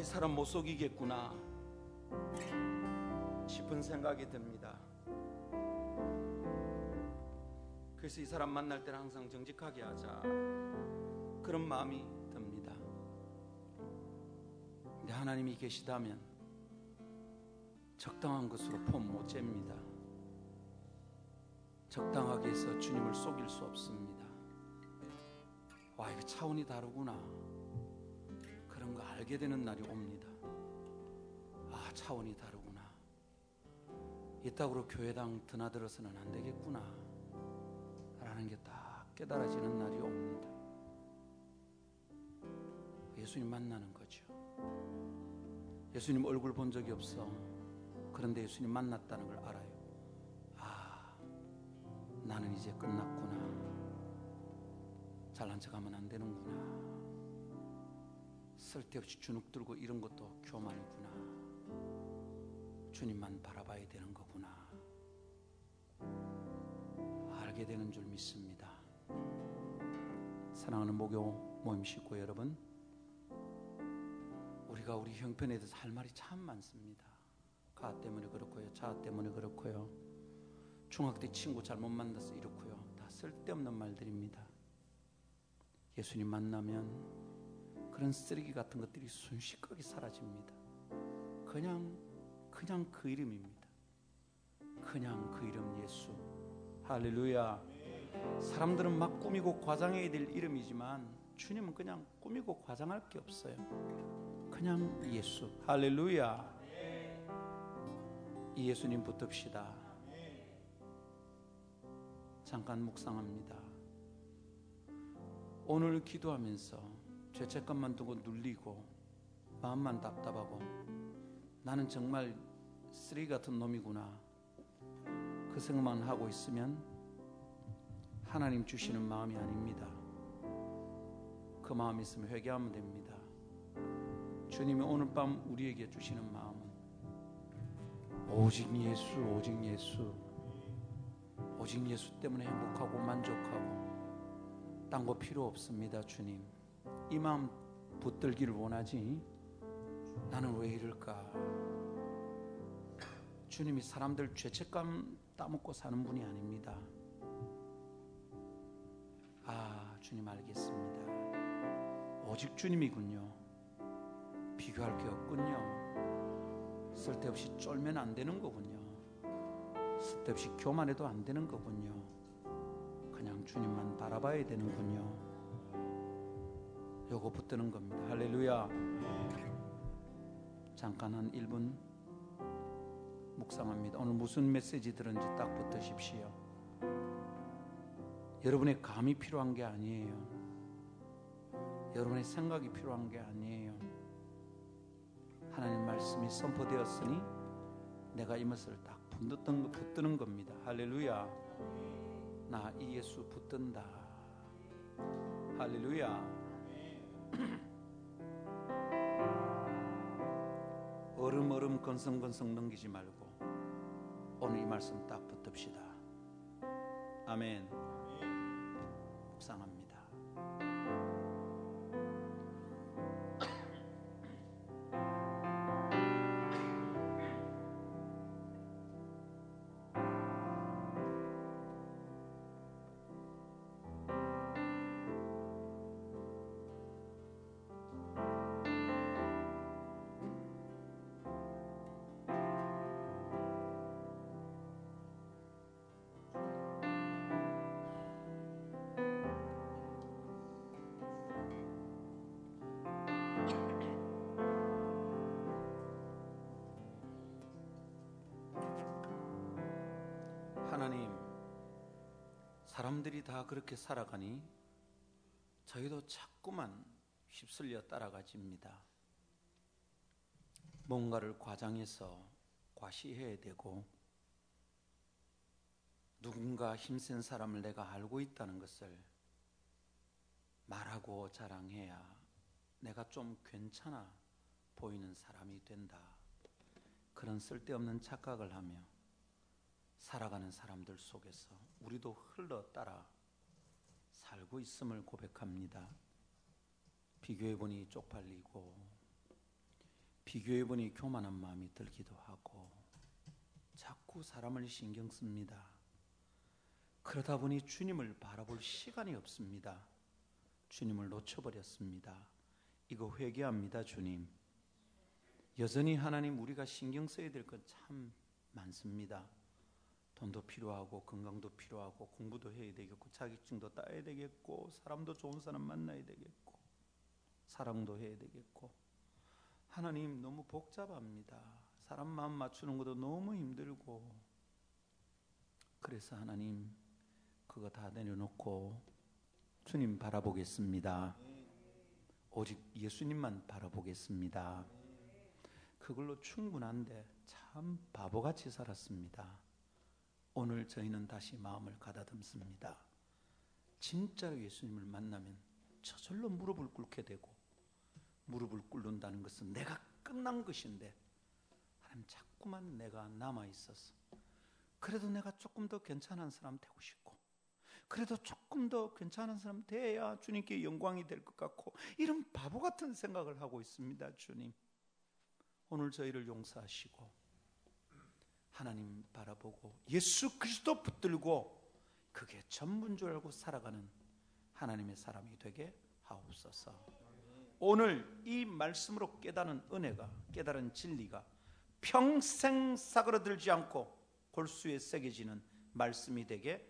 와이 사람 못 속이겠구나 싶은 생각이 듭니다. 그래서 이 사람 만날 때는 항상 정직하게 하자 그런 마음이 듭니다. 근데 하나님이 계시다면 적당한 것으로 폼못 잽니다. 적당하게 해서 주님을 속일 수 없습니다. 와, 이거 차원이 다르구나. 알게 되는 날이 옵니다. 아, 차원이 다르구나. 이따구로 교회당 드나들어서는 안 되겠구나. 라는 게 딱 깨달아지는 날이 옵니다. 예수님 만나는 거죠. 예수님 얼굴 본 적이 없어. 그런데 예수님 만났다는 걸 알아요. 아, 나는 이제 끝났구나. 잘난 척하면 안 되는구나. 쓸데없이 주눅 들고 이런 것도 교만이구나. 주님만 바라봐야 되는 거구나. 알게 되는 줄 믿습니다. 사랑하는 목요 모임 식구 여러분, 우리가 우리 형편에 대해서 할 말이 참 많습니다. 가 때문에 그렇고요, 자 때문에 그렇고요, 중학교 때 친구 잘못 만나서 이렇고요, 다 쓸데없는 말들입니다. 예수님 만나면 그런 쓰레기 같은 것들이 순식간에 사라집니다. 그냥 그냥 그 이름입니다. 그냥 그 이름 예수
할렐루야. 사람들은 막 꾸미고 과장해야 될 이름이지만 주님은 그냥 꾸미고 과장할 게 없어요. 그냥 예수. 할렐루야. 이 예수님 붙듭시다. 잠깐 묵상합니다. 오늘 기도하면서 죄책감만 두고 눌리고 마음만 답답하고 나는 정말 쓰레기 같은 놈이구나 그 생각만 하고 있으면 하나님 주시는 마음이 아닙니다. 그 마음 있으면 회개하면 됩니다. 주님이 오늘 밤 우리에게 주시는 마음은 오직 예수, 오직 예수, 오직 예수 때문에 행복하고 만족하고 딴 거 필요 없습니다, 주님. 이 마음 붙들기를 원하지. 나는 왜 이럴까? 주님이 사람들 죄책감 따먹고 사는 분이 아닙니다. 아, 주님 알겠습니다. 오직 주님이군요. 비교할 게 없군요. 쓸데없이 쫄면 안 되는 거군요. 쓸데없이 교만해도 안 되는 거군요. 그냥 주님만 바라봐야 되는군요. 요거 붙드는 겁니다. 할렐루야. 잠깐 한 1분 묵상합니다. 오늘 무슨 메시지 들은지 딱 붙으십시오. 여러분의 감이 필요한 게 아니에요. 여러분의 생각이 필요한 게 아니에요. 하나님 말씀이 선포되었으니 내가 이 것을 딱 붙드는, 붙드는 겁니다. 할렐루야. 나 이 예수 붙든다. 할렐루야. 얼음얼음 건성건성 넘기지 말고 오늘 이 말씀 딱 붙듭시다. 아멘. 사람들이 다 그렇게 살아가니 저희도 자꾸만 휩쓸려 따라가집니다. 뭔가를 과장해서 과시해야 되고 누군가 힘센 사람을 내가 알고 있다는 것을 말하고 자랑해야 내가 좀 괜찮아 보이는 사람이 된다. 그런 쓸데없는 착각을 하며 살아가는 사람들 속에서 우리도 흘러 따라 살고 있음을 고백합니다. 비교해보니 쪽팔리고, 비교해보니 교만한 마음이 들기도 하고, 자꾸 사람을 신경 씁니다. 그러다 보니 주님을 바라볼 시간이 없습니다. 주님을 놓쳐버렸습니다. 이거 회개합니다, 주님. 여전히 하나님 우리가 신경 써야 될 건 참 많습니다. 돈도 필요하고 건강도 필요하고 공부도 해야 되겠고 자격증도 따야 되겠고 사람도 좋은 사람 만나야 되겠고 사랑도 해야 되겠고 하나님 너무 복잡합니다. 사람 마음 맞추는 것도 너무 힘들고 그래서 하나님 그거 다 내려놓고 주님 바라보겠습니다. 오직 예수님만 바라보겠습니다. 그걸로 충분한데 참 바보같이 살았습니다. 오늘 저희는 다시 마음을 가다듬습니다. 진짜로 예수님을 만나면 저절로 무릎을 꿇게 되고 무릎을 꿇는다는 것은 내가 끝난 것인데 하나님 자꾸만 내가 남아 있어서 그래도 내가 조금 더 괜찮은 사람 되고 싶고 그래도 조금 더 괜찮은 사람 돼야 주님께 영광이 될 것 같고 이런 바보 같은 생각을 하고 있습니다 주님 오늘 저희를 용서하시고 하나님 바라보고 예수 그리스도 붙들고 그게 전부인 줄 알고 살아가는 하나님의 사람이 되게 하옵소서. 오늘 이 말씀으로 깨달은 은혜가 깨달은 진리가 평생 사그러들지 않고 골수에 새겨지는 말씀이 되게